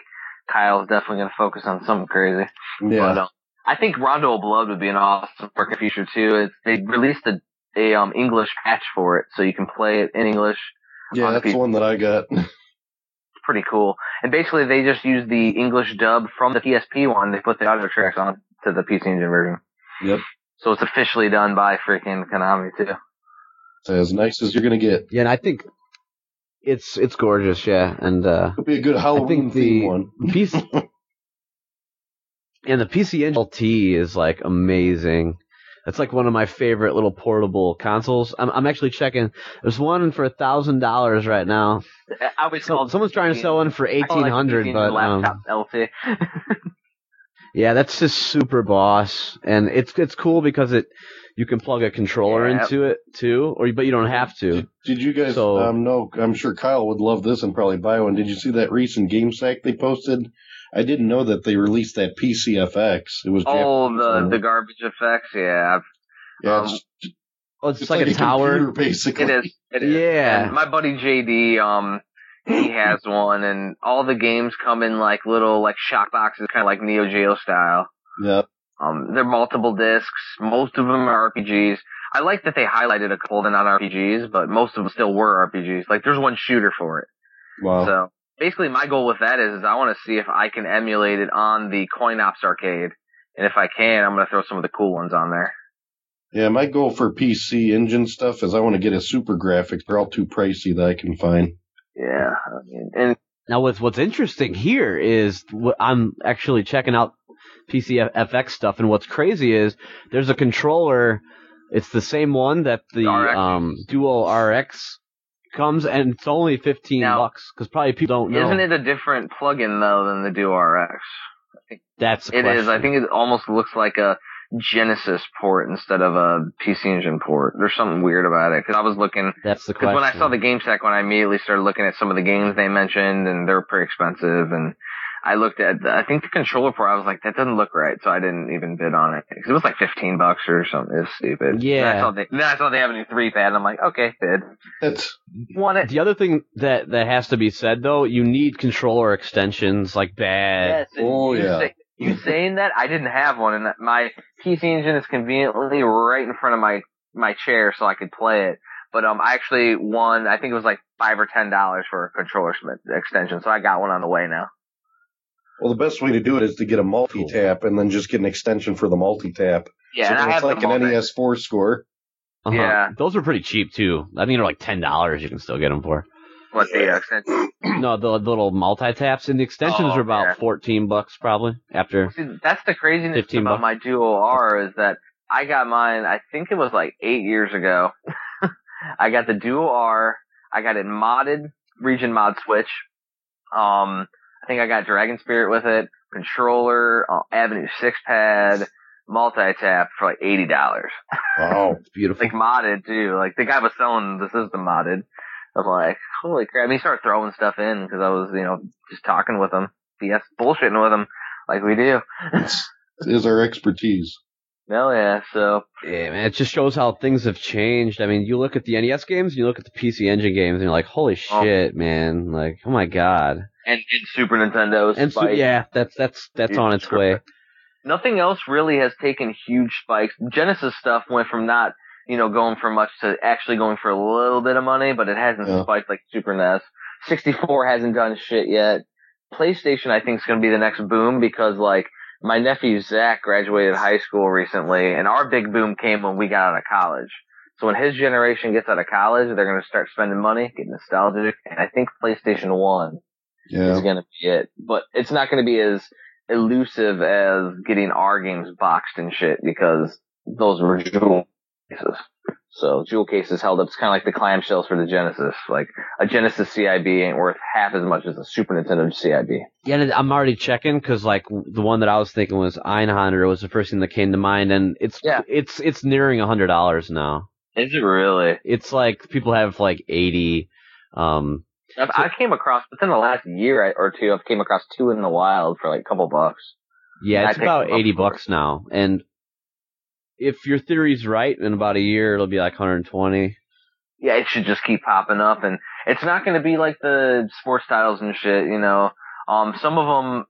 Kyle's definitely going to focus on something crazy. yeah. But um, I think Rondo of Blood would be an awesome working feature too. It's, they released a, a um, English patch for it, so you can play it in English. yeah, on that's the one that I got. It's pretty cool. And basically, they just used the English dub from the PSP one. They put the audio tracks on to the PC Engine version. Yep. So it's officially done by freaking Konami too. It's as nice as you're gonna get. Yeah, and I think it's it's gorgeous. Yeah, and uh, It'll be a good Halloween the- theme one. PC and the PC Engine LT is like amazing. That's like one of my favorite little portable consoles. I'm I'm actually checking. There's one for a thousand dollars right now. I always So, someone's trying to sell one for I call it hundred, PC but um, laptop LT. yeah, that's just super boss, and it's it's cool because it you can plug a controller Yeah. into it too, or but you don't have to. Did, did you guys So- um, know? I'm sure Kyle would love this and probably buy one. Did you see that recent GameSack they posted? I didn't know that they released that PCFX. It was oh, Japanese the one. the garbage effects. Yeah, yeah, um, it's, Oh, it's, it's like, a tower. computer, basically. it is. It is. Yeah. And my buddy JD, um, he has one, and all the games come in like little like shock boxes, kind of like Neo Geo style. Yeah, Um, they're multiple discs. Most of them are RPGs. I like that they highlighted a couple that are not RPGs, but most of them still were RPGs. Like there's one shooter for it. wow. So basically, my goal with that is, is I want to see if I can emulate it on the CoinOps arcade, and if I can, I'm gonna throw some of the cool ones on there. Yeah, my goal for PC engine stuff is I want to get a SuperGrafx. They're all too pricey that I can find. Yeah, I mean, and Now, what's what's interesting here is what I'm actually checking out PCFX stuff, and what's crazy is there's a controller. It's the same one that the RX. um, Duo RX comes, and it's only fifteen Now, bucks because probably people don't know. isn't it a different plugin though than the Duo RX? That's It is. question. I think it almost looks like a Genesis port instead of a PC Engine port. There's something weird about it because I was looking That's the because question. when I saw the game tech when I immediately started looking at some of the games they mentioned and they're pretty expensive and I looked at the, I think the controller for, I was like that doesn't look right so I didn't even bid on it because it was like 15 bucks or something. It's stupid. Yeah. Then I saw they, then I saw they have Avenue three pad and I'm like okay bid That's want it. the other thing that that has to be said though, you need controller extensions like bad. Yes, Oh, you yeah. say- you saying that I didn't have one, and my PC Engine is conveniently right in front of my my chair, so I could play it. But um, I actually won. I think it was like five or ten dollars for a controller extension, so I got one on the way now. Well, the best way to do it is to get a multi tap and then just get an extension for the multi tap. Yeah, so and I then have it's like them an all. NES four score. Uh-huh. Yeah. Those are pretty cheap too. I think they're like ten dollars. You can still get them for. What the extension? No, the, the little multi taps and the extensions Oh, are about yeah. fourteen bucks probably. After See, that's the craziness 15 about bucks. my Duo R is that I got mine. I think it was like eight years ago. I got the Duo R. I got it modded, region mod switch. Um, I think I got Dragon Spirit with it, controller, uh, Avenue six pad, multi tap for like eighty dollars. Wow. it's beautiful. Like modded too. Like the guy was selling the system modded. I was like, holy crap! And he started throwing stuff in because I was, you know, just talking with him, BS bullshitting with him like we do. is our expertise. Hell yeah! So Yeah, man, it just shows how things have changed. I mean, you look at the NES games, you look at the PC Engine games, and you're like, holy Oh. shit, man! Like, oh my god. And, and Super Nintendo And so, spiked. yeah, that's that's that's Huge on its way. Nothing else really has taken huge spikes. Genesis stuff went from not, you know, going for much to actually going for a little bit of money, but it hasn't Yeah. spiked like Super NES. 64 hasn't done shit yet. PlayStation, I think, is going to be the next boom because, like, my nephew Zach graduated high school recently, and our big boom came when we got out of college. So when his generation gets out of college, they're going to start spending money, get nostalgic, and I think PlayStation 1 Yeah. is going to be it. But it's not going to be as elusive as getting our games boxed and shit because those were jewel cases. So jewel cases held up. It's kind of like the clamshells for the Genesis. Like a Genesis CIB ain't worth half as much as a Super Nintendo CIB. Yeah, and I'm already checking because like the one that I was thinking was Einhänder was the first thing that came to mind, and it's Yeah. it's it's nearing a hundred dollars now. Is it really? It's like people have like eighty. Um, I've, I came across within the last year or two. I've came across two in the wild for like a couple bucks. yeah, it's about eighty bucks now, and if your theory's right, in about a year it'll be like 120. yeah, it should just keep popping up, and it's not going to be like the sports titles and shit. You know, um, some of them,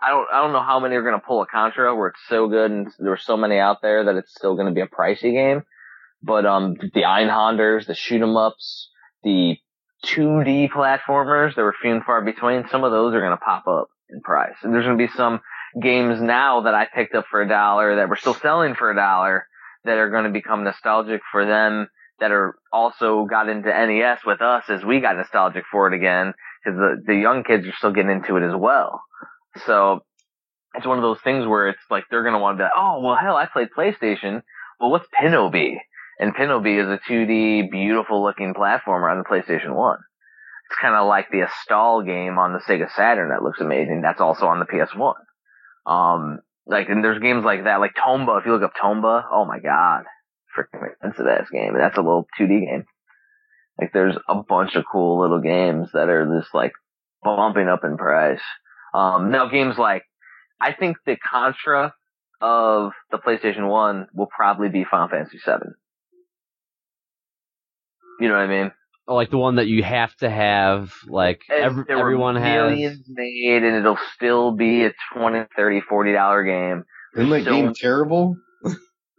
I don't, I don't know how many are going to pull a Contra where it's so good, and there are so many out there that it's still going to be a pricey game. But um, the Einhänders, the shoot 'em ups, the 2D platformers that were few and far between, some of those are going to pop up in price, and there's going to be some games now that I picked up for a dollar that we're still selling for a dollar that are going to become nostalgic for them that are also got into NES with us as we got nostalgic for it again because the the young kids are still getting into it as well. So it's one of those things where it's like they're gonna want to be like, oh well, hell, I played PlayStation. Well, what's Pinobi? And Pinobi is a 2D beautiful looking platformer on the PlayStation One. It's kind of like the Astal game on the Sega Saturn that looks amazing. That's also on the PS One. Um, like, and there's games like that, like Tomba. If you look up Tomba, oh my god, freaking expensive ass game. That's a little 2D game. Like there's a bunch of cool little games that are just like bumping up in price. Um, now games like, I think the Contra of the PlayStation 1 will probably be Final Fantasy 7. You know what I mean? Oh, like the one that you have to have. Like every, there were everyone has. millions made and it'll still be a 20, 30, 40 dollar game. Isn't that So- game terrible?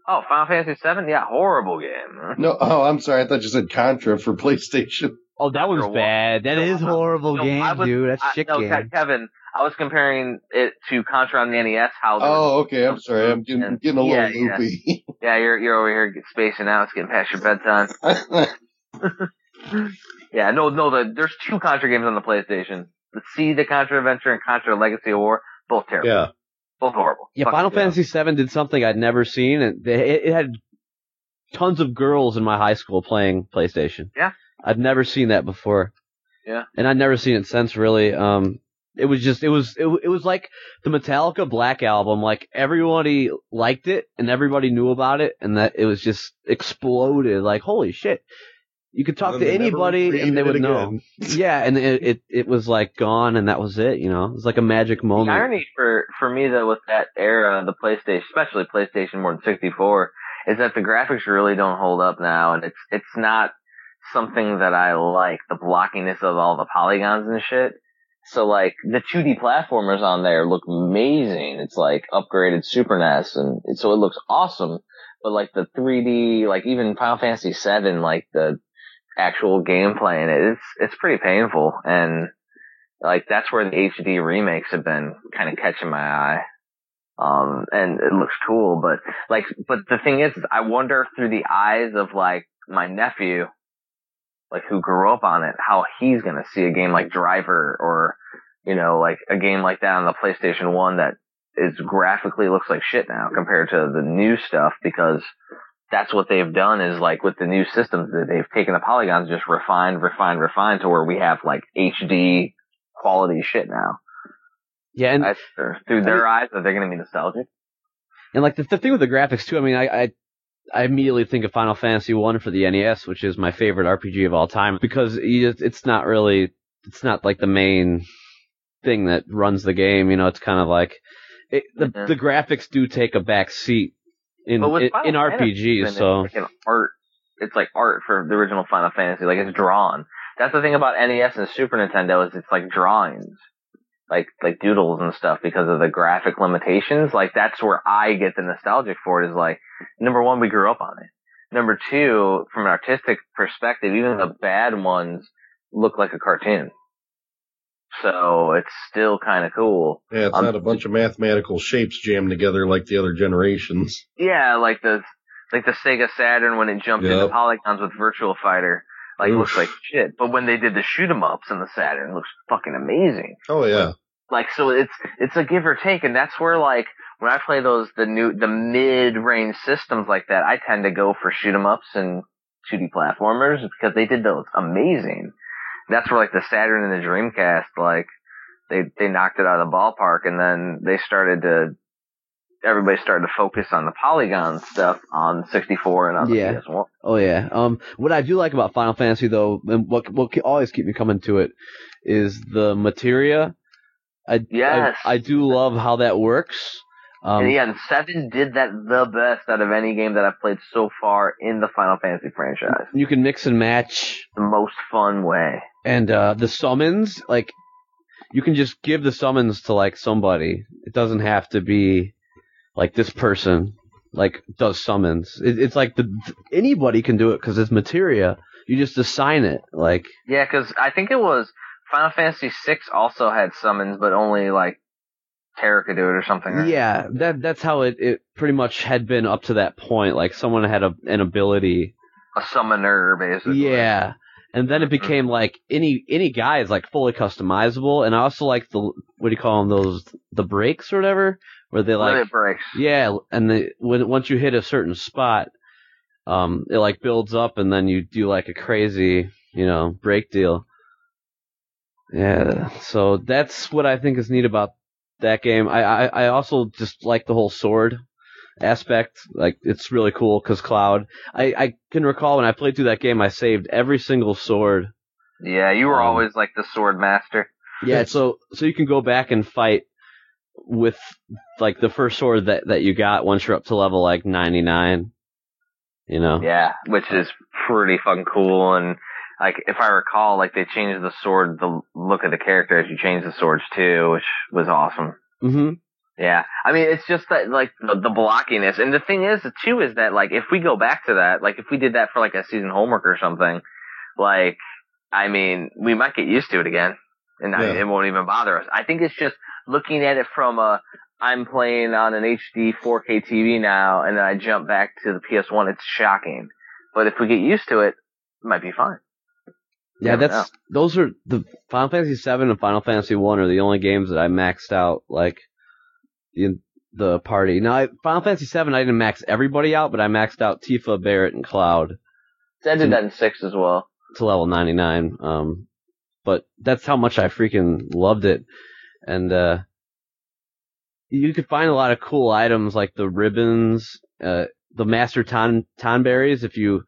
Oh, Final Fantasy 7? Yeah, horrible game. No, oh, I'm sorry. I thought you said Contra for PlayStation. Oh, that one's Or bad. That No, is I- horrible no, game, was- dude. That's I, shit no, game. Kevin, I was comparing it to Contra on the NES. How Oh, okay. I'm sorry. I'm getting, And- getting a little yeah, yeah. loopy. Yeah, you're you're over here spacing out. It's getting past your bedtime. Yeah, no, no. The, there's two Contra games on the PlayStation. The C, the Contra Adventure, and Contra Legacy of War. Both terrible. yeah. Both horrible. Yeah, Fuck Final yeah. Fantasy VII did something I'd never seen. and It, it had tons of girls in my high school playing PlayStation. Yeah. I'd never seen that before. Yeah. And I'd never seen it since, really. Um, it was just it was it, it was like the Metallica Black album. Like everybody liked it and everybody knew about it, and that it was just exploded. Like holy shit, you could talk to anybody and they would know. Yeah, and it, it it was like gone, and that was it. You know, it was like a magic moment. The moment. irony for for me though with that era, the PlayStation, especially PlayStation more than 64, is that the graphics really don't hold up now, and it's it's not something that I like. The blockiness of all the polygons and shit. So like the 2D platformers on there look amazing. It's like upgraded Super NES, and it, so it looks awesome. But like the 3D, like even Final Fantasy 7, like the actual gameplay in it, it's it's pretty painful and like that's where the HD remakes have been kind of catching my eye. Um, and it looks cool, but like, but the thing is, I wonder through the eyes of like my nephew, like who grew up on it, how he's gonna see a game like Driver or, you know, like a game like that on the PlayStation 1 that is graphically looks like shit now compared to the new stuff because that's what they've done is like with the new systems that they've taken the polygons just refined, refined, refined to where we have like HD quality shit now. yeah, and I, through their eyes, that they're gonna be nostalgic. And like the, the thing with the graphics too, I mean, I, I I immediately think of Final Fantasy One for the NES, which is my favorite RPG of all time, because it's not really, it's not like the main thing that runs the game. You know, it's kind of like it, the Mhm. the graphics do take a back seat in But in, in RPGs. So it's like art. It's like art for the original Final Fantasy. Like it's drawn. That's the thing about NES and Super Nintendo is it's like drawings, like like doodles and stuff because of the graphic limitations. Like that's where I get the nostalgic for it. Is like number one, we grew up on it. Number two, from an artistic perspective, even the bad ones look like a cartoon. So it's still kind of cool. Yeah, it's Um, not a bunch of mathematical shapes jammed together like the other generations. Yeah, like the like the Sega Saturn when it jumped Yep. into polygons with Virtual Fighter, like Oof. looks like shit. But when they did the shoot 'em ups in the Saturn, it looks fucking amazing. Oh yeah. Like so, it's it's a give or take, and that's where like when I play those the new the mid range systems like that, I tend to go for shoot 'em ups and 2D platformers because they did those amazing. That's where like the Saturn and the Dreamcast, like they they knocked it out of the ballpark, and then they started to everybody started to focus on the polygon stuff on 64 and on the Yeah. PS1. Oh yeah. Um, what I do like about Final Fantasy though, and what what always keep me coming to it, is the materia. I Yes. I, I do love how that works. Um, and yeah, and Seven did that the best out of any game that I've played so far in the Final Fantasy franchise. you can mix and match, The most fun way. And uh, the summons, like you can just give the summons to like somebody. It doesn't have to be like this person like does summons. It, it's like the anybody can do it because it's materia. You just assign it. Like Yeah, because I think it was Final Fantasy VI also had summons, but only like Terra could do it or something. right? Yeah, that that's how it, it pretty much had been up to that point. Like someone had a, an ability. a summoner basically. Yeah. And then it became like any any guy is like fully customizable, and I also like the what do you call them those the breaks or whatever where they like Limit breaks. yeah, and the when once you hit a certain spot, um, it like builds up, and then you do like a crazy you know break deal. Yeah, so that's what I think is neat about that game. I I, I also just like the whole sword aspect. Like it's really cool because Cloud. I I can recall when I played through that game, I saved every single sword. Yeah, you were Um, always like the sword master. Yeah, so so you can go back and fight with like the first sword that that you got once you're up to level like 99. You know. Yeah, which is pretty fucking cool. And like, if I recall, like they changed the sword, the look of the character as you change the swords too, which was awesome. Mhm. Yeah, I mean, it's just that like the, the blockiness, and the thing is too is that like if we go back to that, like if we did that for like a season homework or something, like I mean, we might get used to it again, and I, it won't even bother us. I think it's just looking at it from a I'm playing on an HD 4K TV now, and then I jump back to the PS1. It's shocking, but if we get used to it, it might be fine. Yeah, that's those are the Final Fantasy 7 and Final Fantasy 1 are the only games that I maxed out like the the party. Now, I, Final Fantasy 7 I didn't max everybody out, but I maxed out Tifa, Barret, and Cloud I did that in six as well. to level 99. Um, but that's how much I freaking loved it. and uh, you could find a lot of cool items like the ribbons, uh, the master ton tonberries. If you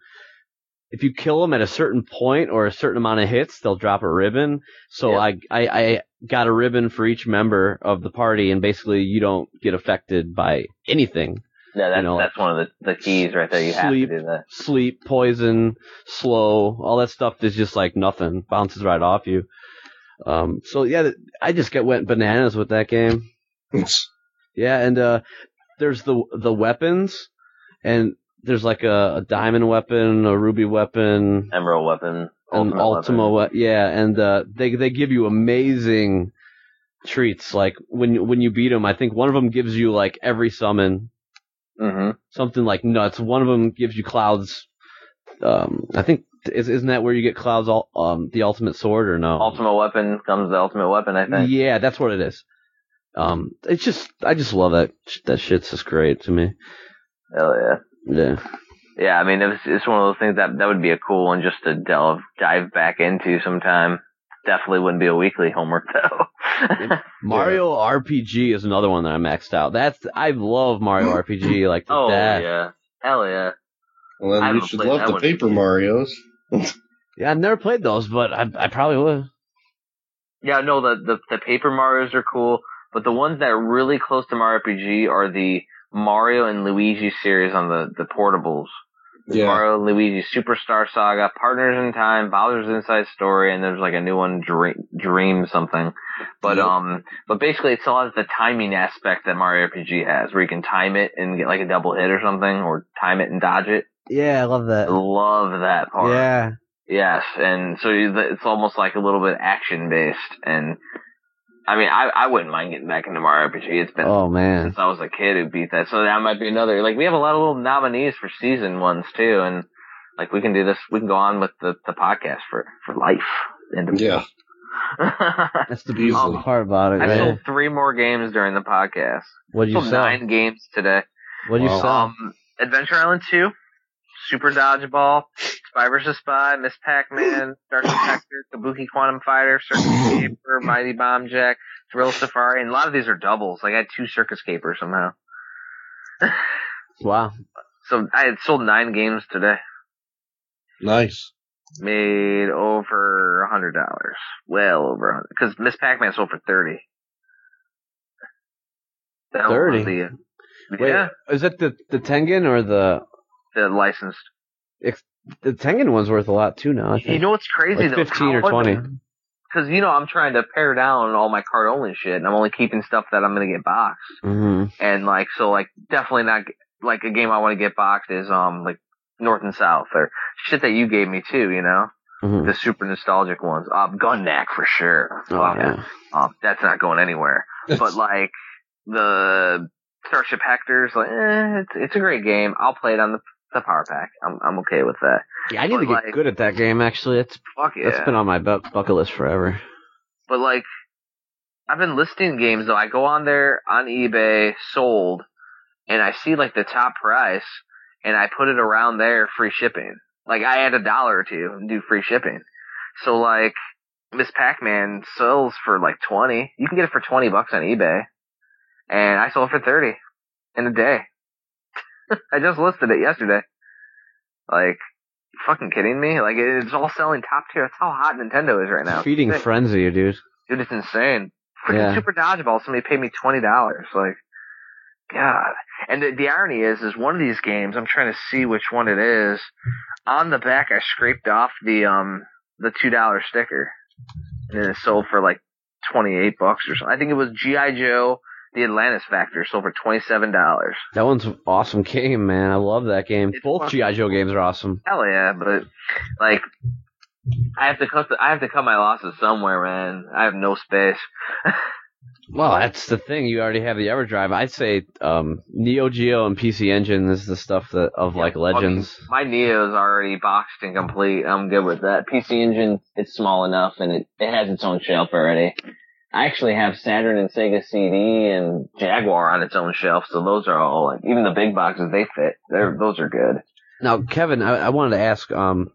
if you kill them at a certain point or a certain amount of hits, they'll drop a ribbon. So Yeah. I, I I got a ribbon for each member of the party, and basically you don't get affected by anything. Yeah, that's You know, that's one of the, the keys right there. You have sleep. to do that. Sleep, poison, slow, all that stuff is just like nothing. Bounces right off you. Um, so yeah, I just get went bananas with that game. Yeah, and uh, there's the the weapons, and there's like a, a diamond weapon, a ruby weapon, Emerald weapon, an ultimate Ultima, weapon. we- yeah, and uh, they they give you amazing treats. Like when you- when you beat them, I think one of them gives you like every summon, hmm something like nuts. One of them gives you clouds. Um, I think is isn't that where you get clouds? All um, the ultimate sword or no? Ultimate weapon comes the ultimate weapon. I think. Yeah, that's what it is. Um, it's just I just love that that shit's just great to me. Hell yeah. Yeah. Yeah, I mean, it's, it's one of those things that that would be a cool one just to delve dive back into sometime. Definitely wouldn't be a weekly homework though. Mario RPG is another one that I maxed out. That's I love Mario RPG like to oh death. yeah, hell yeah. Well, I then you should love the one. Paper Mario's. Yeah, I've never played those, but I I probably would. Yeah, no, the, the the Paper Mario's are cool, but the ones that are really close to Mario RPG are the Mario and Luigi series on the the portables. The Yeah. Mario and Luigi Superstar Saga, Partners in Time, Bowser's Inside Story, and there's like a new one, Dream, Dream something. But Yep. um, but basically it still has the timing aspect that Mario RPG has, where you can time it and get like a double hit or something, or time it and dodge it. Yeah, I love that. love that part. Yeah. Yes, and so it's almost like a little bit action based, and I mean, I I wouldn't mind getting back into Mario RPG. It's been Oh man. since I was a kid who beat that, so that might be another. Like we have a lot of little nominees for season ones too, and like we can do this. We can go on with the the podcast for for life. And Yeah. That's the beautiful Um, part about it. I right? sold three more games during the podcast. What'd you sold sell? nine games today. What'd you Wow. sell? Um, Adventure Island 2, Super Dodgeball, Spy vs. Spy, Miss Pac-Man, Starship Hector, Kabuki Quantum Fighter, Circus Caper, Mighty Bomb Jack, Thrill Safari, and a lot of these are doubles. Like I had two Circus Capers somehow. wow. So I had sold nine games today. Nice. Made over a hundred dollars. Well over a hundred. Because Miss Pac-Man sold for thirty. That 30? The, Wait, yeah, is that the the Tengen or the the licensed. the Tengen one's worth a lot too now? I think. You know what's crazy like though? fifteen or twenty. Because you know I'm trying to pare down all my card only shit, and I'm only keeping stuff that I'm gonna get boxed. Mm-hmm. And like, so like, definitely not like a game I want to get boxed is um like North and South or shit that you gave me too. You know, hmm the super nostalgic ones. Um, Gun-Nac for sure. Oh it. yeah. Um, that's not going anywhere. But like the Starship Hector's, like, eh, it's it's a great game. I'll play it on the the PowerPak. I'm I'm okay with that. Yeah, I need to get like- good at that game. Actually, it's Fuck yeah. that's been on my bu- bucket list forever. But like, I've been listing games though. I go on there on eBay, sold, and I see like the top price, and I put it around there, free shipping. Like I add a dollar or two and do free shipping. So like, Miss Pac-Man sells for like twenty. You can get it for twenty bucks on eBay, and I sold it for thirty in a day. I just listed it yesterday. Like, fucking kidding me? Like it's all selling top tier. That's how hot Nintendo is right now. Feeding Sick. frenzy, dude. Dude, it's insane. Freaking Yeah. Super Dodgeball, somebody paid me twenty dollars. Like, God. And the, the irony is, is one of these games. I'm trying to see which one it is. On the back, I scraped off the um the two dollar sticker, and then it sold for like twenty eight bucks or something. I think it was GI Joe, the Atlantis Factor, sold for twenty seven dollars. That one's an awesome game, man. I love that game. It's Both. GI Joe games are awesome. Hell yeah, but like. I have to cut. The, I have to cut my losses somewhere, man. I have no space. Well, that's the thing. You already have the EverDrive. I'd say um, Neo Geo and PC Engine is the stuff that of like Yeah, well, I mean, Legends. my Neo's already boxed and complete. I'm good with that. PC Engine, it's small enough and it, it has its own shelf already. I actually have Saturn and Sega CD and Jaguar on its own shelf, so those are all like even the big boxes they fit. They're those are good. Now, Kevin, I, I wanted to ask, um,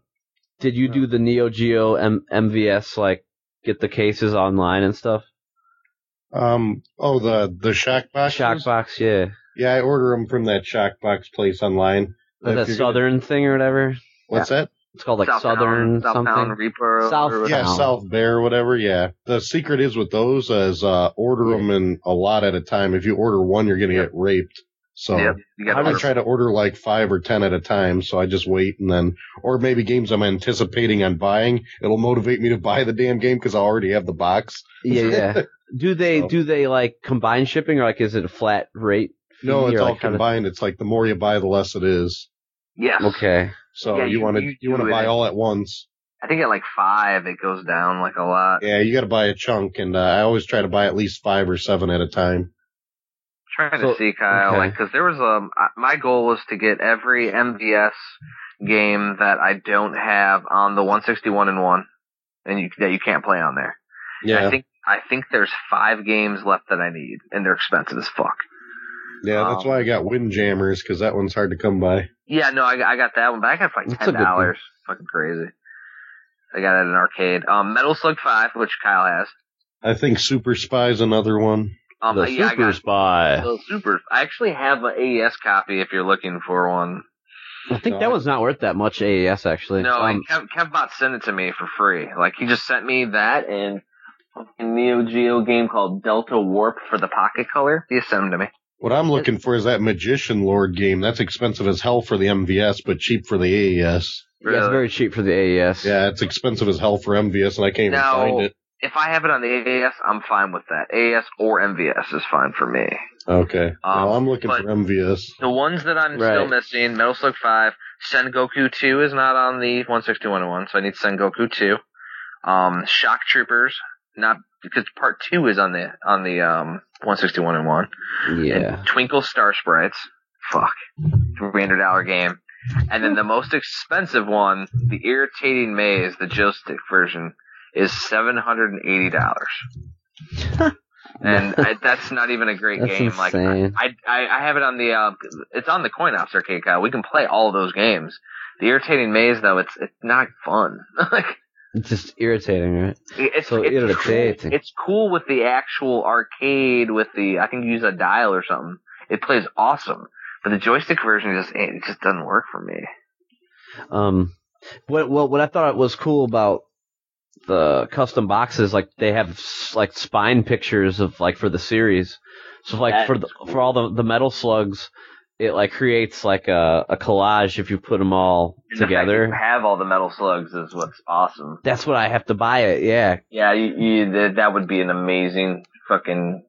did you do the Neo Geo M- MVS like get the cases online and stuff? Um. Oh, the the Shock box. Shockbox, yeah. Yeah, I order them from that Shockbox place online. Or If that you're Southern thing or whatever. Gonna, what's that? It's called like South Southern South something. Town Reaper. South- or Yeah, Wow. South Bear, whatever. Yeah. The secret is with those is uh order them in a lot at a time. If you order one, you're gonna get raped. So Yep, you got How I does- try to order like five or ten at a time, so I just wait and then, or maybe games I'm anticipating on buying. It'll motivate me to buy the damn game because I already have the box. Yeah, yeah. Do they So- do they like combine shipping or like is it a flat rate? No, it's all like, how does- combined. It's like the more you buy, the less it is. Yeah. Okay. So Yeah, you you- want to you you, want to buy it. all at once. I think at like five, it goes down like a lot. Yeah, you got to buy a chunk, and uh, I always try to buy at least five or seven at a time. I'm trying So- to see Kyle, okay. like, because there was um, uh, my goal was to get every MVS game that I don't have on the 161 and one, and you that you can't play on there. And I think I think there's five games left that I need, and they're expensive as fuck. Yeah, that's um, why I got Windjammers because that one's hard to come by. Yeah, no, I, I got that one, but I got like That's ten dollars. Fucking crazy. I got it at an arcade. Um, Metal Slug Five, which Kyle has. I think Super Spy's another one. Um, the yeah, I Super got Spy. the super. I actually have an AES copy if you're looking for one. I think that was not worth that much AES actually. No, Um, Kev, Kevbot sent it to me for free. Like he just sent me that and a Neo Geo game called Delta Warp for the Pocket Color. He sent them to me. What I'm looking for is that Magician Lord game. That's expensive as hell for the MVS, but cheap for the AES. yeah, it's very cheap for the AES. Yeah, it's expensive as hell for MVS, and I can't even find it. If I have it on the AES, I'm fine with that. AES or MVS is fine for me. Okay, Um, well, I'm looking for MVS. The ones that I'm still missing, Metal Slug 5, Sengoku 2 is not on the 16101, so I need Sengoku 2. Um, Shock Troopers, not because part 2 is on the on the um 16101. Yeah. And Twinkle Star Sprites, fuck, $300 game. And then the most expensive one, the Irritating Maze, the joystick version, is $780. and I, that's not even a great That's game. Like. I, I I have it on the uh, it's on the Coin Ops arcade guy. We can play all those games. The irritating maze though, it's it's not fun. like It's just irritating, right? it's So it's irritating. Cool. It's cool with the actual arcade with the I think you use a dial or something. It plays awesome, but the joystick version just it just doesn't work for me. Um, what what what I thought was cool about the custom boxes, like they have like spine pictures of like for the series. So like That for the cool. for all the the metal slugs, it like creates like a a collage if you put them all And the together. you have all the metal slugs is what's awesome. That's what I have to buy it. Yeah, Yeah, you, you, that, that would be an amazing fucking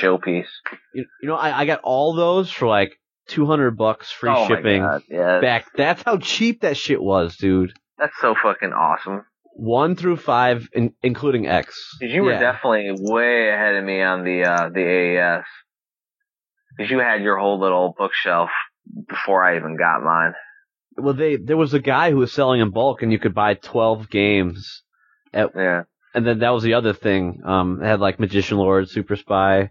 showpiece. you, you know I I got all those for like two hundred bucks free oh shipping My God. Yeah, back. That's how cheap that shit was, dude. that's so fucking awesome. One through five, in, including X. you were definitely way ahead of me on the uh, the AES. Because you had your whole little bookshelf before I even got mine. Well, they there was a guy who was selling in bulk, and you could buy twelve games. At, Yeah. and then that was the other thing. Um, it had like Magician Lord, Super Spy,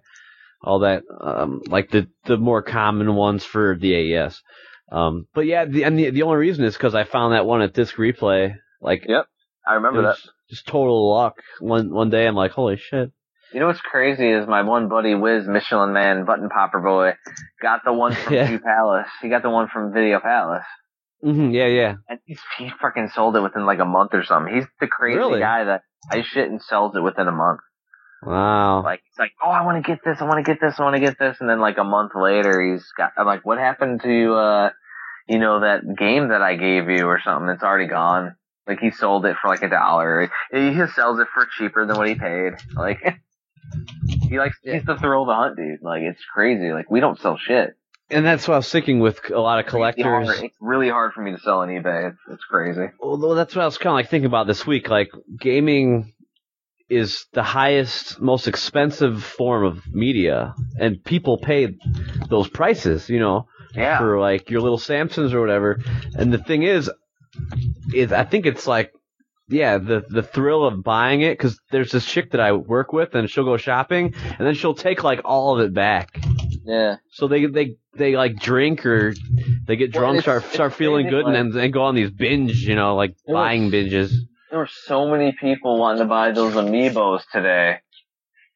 all that. Um, like the the more common ones for the AES. Um, but yeah, the and the, the only reason is because I found that one at Disc Replay. Like, Yep. I remember that. just total luck. One one day, I'm like, holy shit. You know what's crazy is my one buddy Wiz Michelin Man Button Popper Boy got the one from Yeah. View Palace. He got the one from Video Palace. hmm yeah, yeah. And he's, he fucking sold it within like a month or something. He's the crazy Really? guy that I shit and sells it within a month. Wow. Like it's like, oh, I want to get this, I want to get this, I want to get this, and then like a month later, he's got. I'm like, what happened to, uh, you know, that game that I gave you or something? It's already gone. Like he sold it for like a dollar. He just sells it for cheaper than what he paid. Like he likes he's the thrill of the hunt, dude. Like it's crazy. Like we don't sell shit. And that's why I was sticking with a lot of It's collectors. hard- It's really hard for me to sell on eBay. It's, it's crazy. Well, that's what I was kind of like thinking about this week. Like, gaming is the highest, most expensive form of media, and people pay those prices, you know, Yeah. for like your little Samsons or whatever. And the thing is, is I think it's like, yeah, the the thrill of buying it because there's this chick that I work with, and she'll go shopping, and then she'll take like all of it back. Yeah. So they they they like drink or they get drunk, it's- start start feeling good, and then and go on these binge, you know, like It was- buying binges. There were so many people wanting to buy those amiibos today.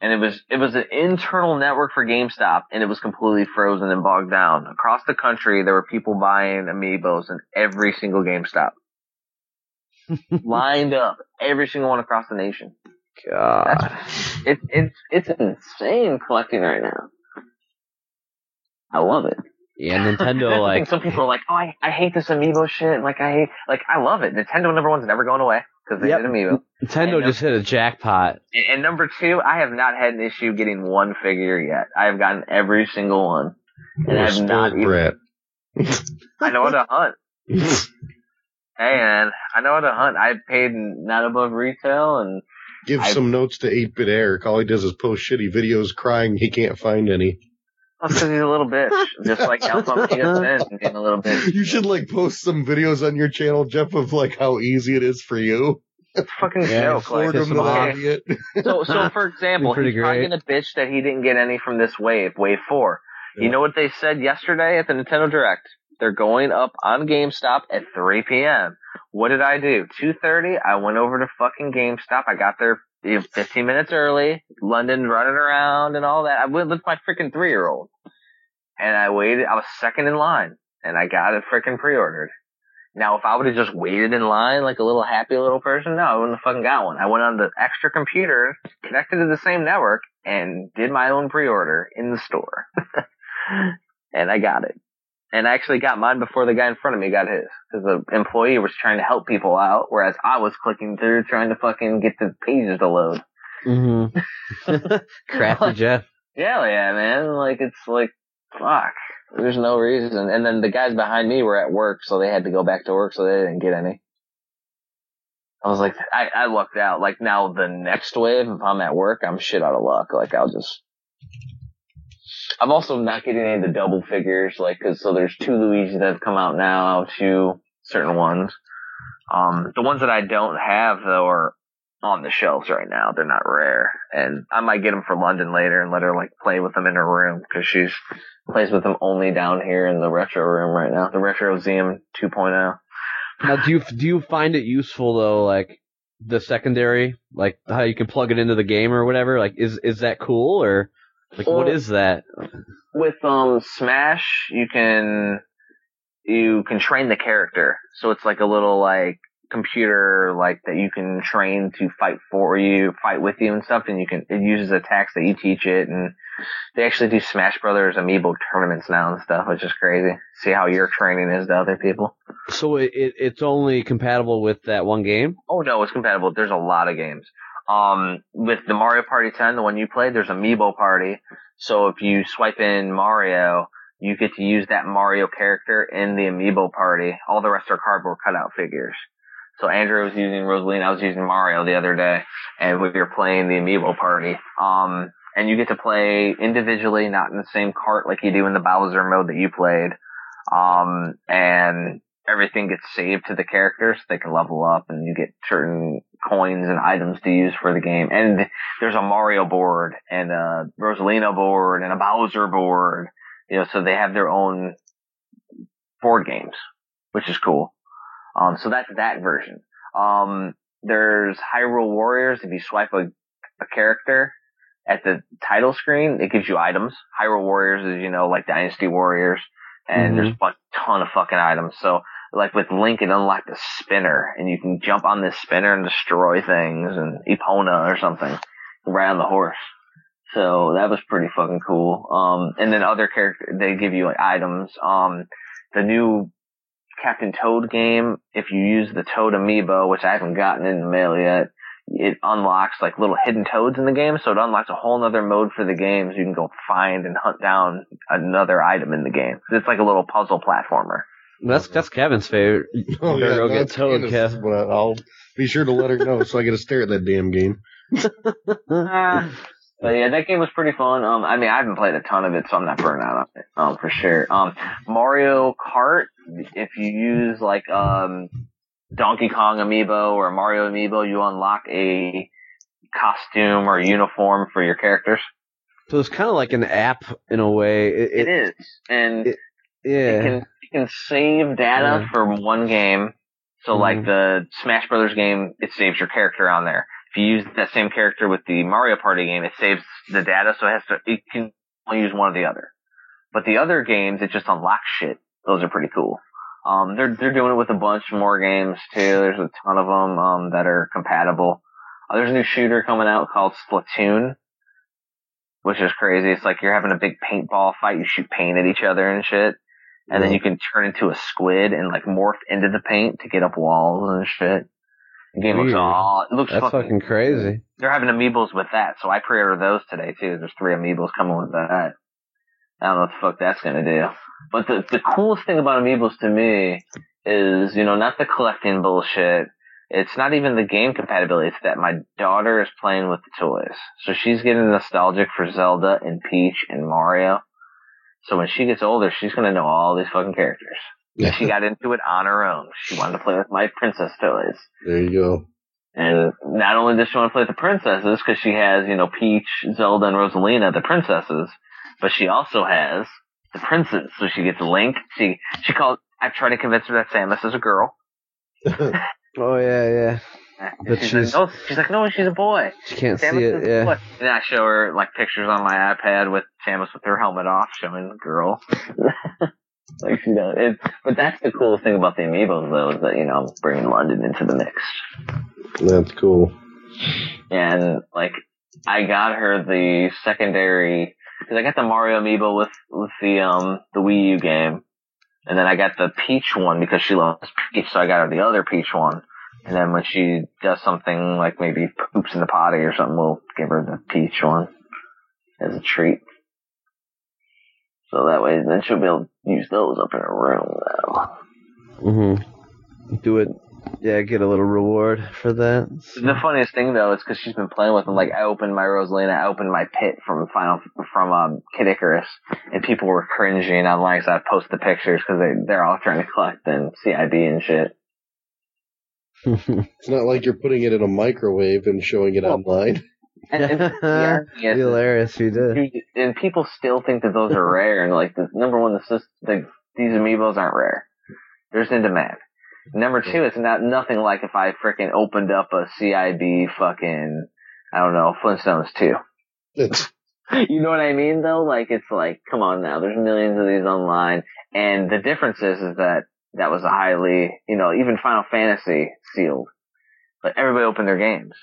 and it was it was an internal network for GameStop, and it was completely frozen and bogged down. Across the country, there were people buying amiibos in every single GameStop, lined up, every single one across the nation. God. It's it's it's insane collecting right now. I love it. Yeah, Nintendo like some people are like, oh, I, I hate this amiibo shit. Like I hate, like I love it. Nintendo number one's never going away because they Yep. did amiibo. Nintendo and just hit a jackpot. And, and number two, I have not had an issue getting one figure yet. I have gotten every single one, and I've not even. I know how to hunt. Hey man, I know how to hunt. I paid not above retail, and Give I- some notes to 8-Bit Eric. All he does is post shitty videos crying he can't find any. that's because he's a little bitch, just like Alpha Omega Sin being a little bitch. You should like post some videos on your channel, Jeff, of like how easy it is for you. It's fucking Yeah, joke. Like, piss him the So, so for example, Pretty he's probably great. gonna bitch that he didn't get any from this wave, wave four. Yeah. You know what they said yesterday at the Nintendo Direct? They're going up on GameStop at 3 p.m. What did I do? 2:30. I went over to fucking GameStop. I got there you know, 15 minutes early. London running around and all that. I went with my freaking three-year-old, and I waited. I was second in line, and I got it freaking pre-ordered. Now, if I would have just waited in line like a little happy little person, no, I wouldn't have fucking got one. I went on the extra computer, connected to the same network, and did my own pre-order in the store. and I got it. And I actually got mine before the guy in front of me got his. Because the employee was trying to help people out, whereas I was clicking through trying to fucking get the pages to load. Mm-hmm. Crafty Jeff. Yeah, yeah, man. Like, it's like, fuck. There's no reason. And then the guys behind me were at work, so they had to go back to work, so they didn't get any. I was like, I, I lucked out. Like, now the next wave, if I'm at work, I'm shit out of luck. Like, I'll just. I'm also not getting any of the double figures, like, cause so there's two Luigi that have come out now, two certain ones. Um, the ones that I don't have though are on the shelves right now. They're not rare, and I might get them for London later and let her like play with them in her room because she's plays with them only down here in the retro room right now, the Retro Museum 2.0. Now, do you do you find it useful though, like the secondary, like how you can plug it into the game or whatever? Like, is is that cool or like what Well- is that? With um Smash, you can you can train the character, so it's like a little like computer like that you can train to fight for you, fight with you and stuff, and you can it uses attacks that you teach it, and they actually do Smash Brothers amiibo tournaments now and stuff, which is crazy. See how your training is to other people. So it, it it's only compatible with that one game. Oh no, it's compatible. There's a lot of games. Um, with the Mario Party 10, the one you played, there's Amiibo Party. So if you swipe in Mario, you get to use that Mario character in the Amiibo Party. All the rest are cardboard cutout figures. So Andrew was using Rosalina, I was using Mario the other day, and we were playing the Amiibo Party. Um, and you get to play individually, not in the same cart like you do in the Bowser mode that you played. Um, and everything gets saved to the characters. So they can level up and you get certain coins and items to use for the game. And there's a Mario board and a Rosalina board and a Bowser board. You know, so they have their own board games, which is cool. Um, so that's that version. Um, there's Hyrule Warriors. If you swipe a, a character at the title screen, it gives you items. Hyrule Warriors is, you know, like Dynasty Warriors. And Mhm. there's a ton of fucking items. So, like with Link, it unlocked a spinner, and you can jump on this spinner and destroy things, and Epona or something, right on the horse. So that was pretty fucking cool. Um, and then other character, they give you like items. Um, the new Captain Toad game, if you use the Toad amiibo, which I haven't gotten in the mail yet, it unlocks like little hidden toads in the game, so it unlocks a whole nother mode for the game. So you can go find and hunt down another item in the game. It's like a little puzzle platformer. That's that's Kevin's favorite. Oh Better yeah, go get that's Toad, Kev. but I'll be sure to let her know so I get to stare at that damn game. But yeah, that game was pretty fun. Um, I mean, I haven't played a ton of it, so I'm not burnt out on it. Um, for sure. Um, Mario Kart, if you use like um Donkey Kong amiibo or Mario amiibo, you unlock a costume or uniform for your characters. So it's kind of like an app in a way. It, It is, and it- you yeah. can you can save data Yeah. for one game. So like Mhm. the Smash Brothers game, it saves your character on there. if you use that same character with the Mario Party game, it saves the data, so it has to, it can only use one or the other. But the other games, it just unlocks shit. Those are pretty cool. Um, they're, they're doing it with a bunch more games too. There's a ton of them, um, that are compatible. Uh, there's a new shooter coming out called Splatoon, which is crazy. It's like you're having a big paintball fight. You shoot paint at each other and shit. And then you can turn into a squid and like morph into the paint to get up walls and shit. The game looks Weird. all, it looks That's fucking, fucking crazy. They're having amiibos with that, so I pre-ordered those today too. There's three amiibos coming with that. I don't know what the fuck that's gonna do. But the, the coolest thing about amiibos to me is, you know, not the collecting bullshit. It's not even the game compatibility. It's that my daughter is playing with the toys. So she's getting nostalgic for Zelda and Peach and Mario. So when she gets older, she's gonna know all these fucking characters. She got into it on her own. She wanted to play with my princess toys. there you go. And not only does she want to play with the princesses, because she has, you know, Peach, Zelda, and Rosalina, the princesses, but she also has the princes. So she gets Link. She, she called. I've tried to convince her that Samus is a girl. Oh yeah, yeah. And But she's, she's- like, no, she's like, no, she's a boy. She can't see Samus it. is a Yeah. And I show her, like, pictures on my iPad with Samus with her helmet off, showing girl. like, she does. It, but that's the coolest thing about the amiibos, though, is that, you know, I'm bringing London into the mix. That's cool. and like I got her the secondary because I got the Mario amiibo with with the um the Wii U game, and then I got the Peach one because she loves Peach, so I got her the other Peach one. And then when she does something like maybe poops in the potty or something, we'll give her the Peach one as a treat. So that way, then she'll be able to use those up in her room now. Mm-hmm. Do it. Yeah, get a little reward for that. The funniest thing though is because she's been playing with them. Like I opened my Rosalina, I opened my pit from Final from um, Kid Icarus, and people were cringing online because I post the pictures because they they're all trying to collect and CIB and shit. It's not like you're putting it in a microwave and showing it Well, online. And, and the is- Hilarious, you did. and people still think that those are rare. And like the number one, the sys- like these amiibos aren't rare. There's in demand. Number two, it's not nothing like if I freaking opened up a CIB fucking I don't know Flintstones two. You know what I mean though? Like it's like, come on now, there's millions of these online. And the difference is, is that that was a highly, you know, even Final Fantasy sealed. But everybody opened their games.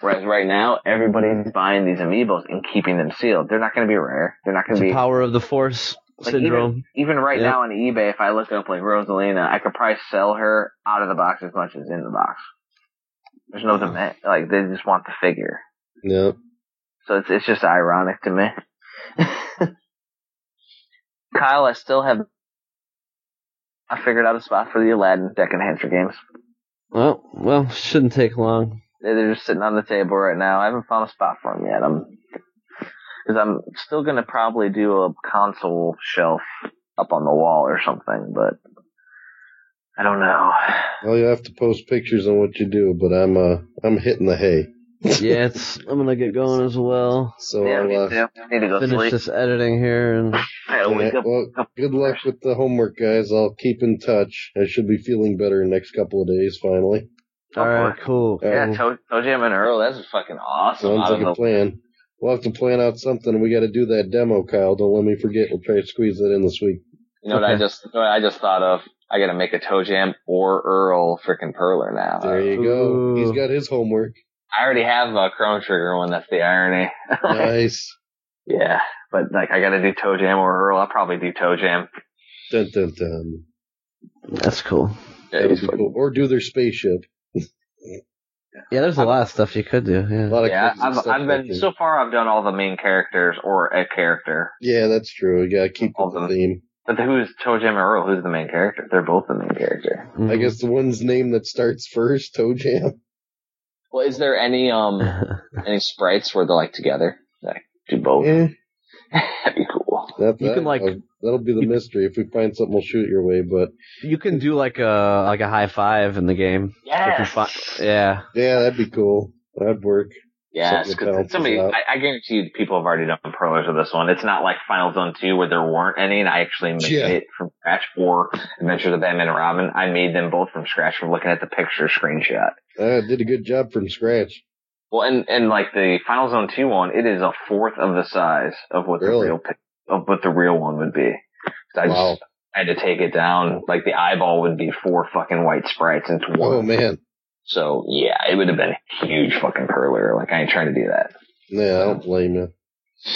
Whereas right now, everybody's buying these amiibos and keeping them sealed. They're not going to be rare. They're not going to the be, power of the force Like, syndrome. even right Yeah. now on eBay, if I look up like Rosalina, I could probably sell her out of the box as much as in the box. There's no demand. Like they just want the figure. yeah. So it's it's just ironic to me. Kyle, I still have. I figured out a spot for the Aladdin deck enhancer games. Well, well, shouldn't take long. They're they're just sitting on the table right now. I haven't found a spot for them yet. I'm because I'm still gonna probably do a console shelf up on the wall or something, but I don't know. Well, you have to post pictures on what you do, but I'm uh I'm hitting the hay. Yeah, it's. I'm gonna get going as well. So yeah, I'll, me uh, too. Need to go Finish sleep. this editing here, and I wake yeah, well, up good luck with the homework, guys. I'll keep in touch. I should be feeling better in the next couple of days. Finally, all right, boy. cool. Yeah, Um, Toe ToeJam and Earl. That's fucking awesome. sounds Out of like a plan. We'll have to plan out something. We got to do that demo, Kyle. Don't let me forget. We'll try to squeeze that in this week. You know what I just you know what I just thought of? I gotta make a ToeJam or Earl freaking Perler now. There you go. He's got his homework. I already have a Chrono Trigger one. That's the irony. Nice. yeah, but like I gotta do ToeJam or Earl. I'll probably do ToeJam. Dun dun dun. That's cool. Yeah, That'll he's cool. Or do their spaceship. Yeah, there's a lot of stuff you could do. A Yeah. lot of yeah, I've stuff I've been there. so far. I've done all the main characters or a character. Yeah, that's true. You got to keep All the them. theme. But who's ToeJam or Earl? Who's the main character? They're both the main character. I Mhm. guess the one's name that starts first, ToeJam. Well, is there any um any sprites where they're like together? Like do both? Yeah, That'd be cool. that, You that- can, like- uh, that'll be the you- mystery. If we find something, we'll shoot your way. But you can do like a like a high five in the game. If Yes. fi- yeah. yeah, that'd be cool. That'd work. Yes, because somebody, I, I guarantee you, people have already done perlers of this one. It's not like Final Zone 2 where there weren't any, and I actually made Yeah. it from scratch, or Adventures of Batman and Robin. I made them both from scratch from looking at the picture screenshot. Uh, did a good job from scratch. Well, and and like the Final Zone two one, it is a fourth of the size of what Really? the real pic- of what the real one would be. So I Wow. just had to take it down. Like the eyeball would be four fucking white sprites into one. Oh man. So yeah, it would have been a huge fucking Perler. Like I ain't trying to do that. Yeah, I don't blame you.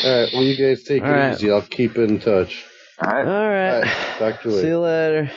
All right. Well, you guys take All it right. easy. I'll keep in touch. All right. All right. All right, talk to you See you later.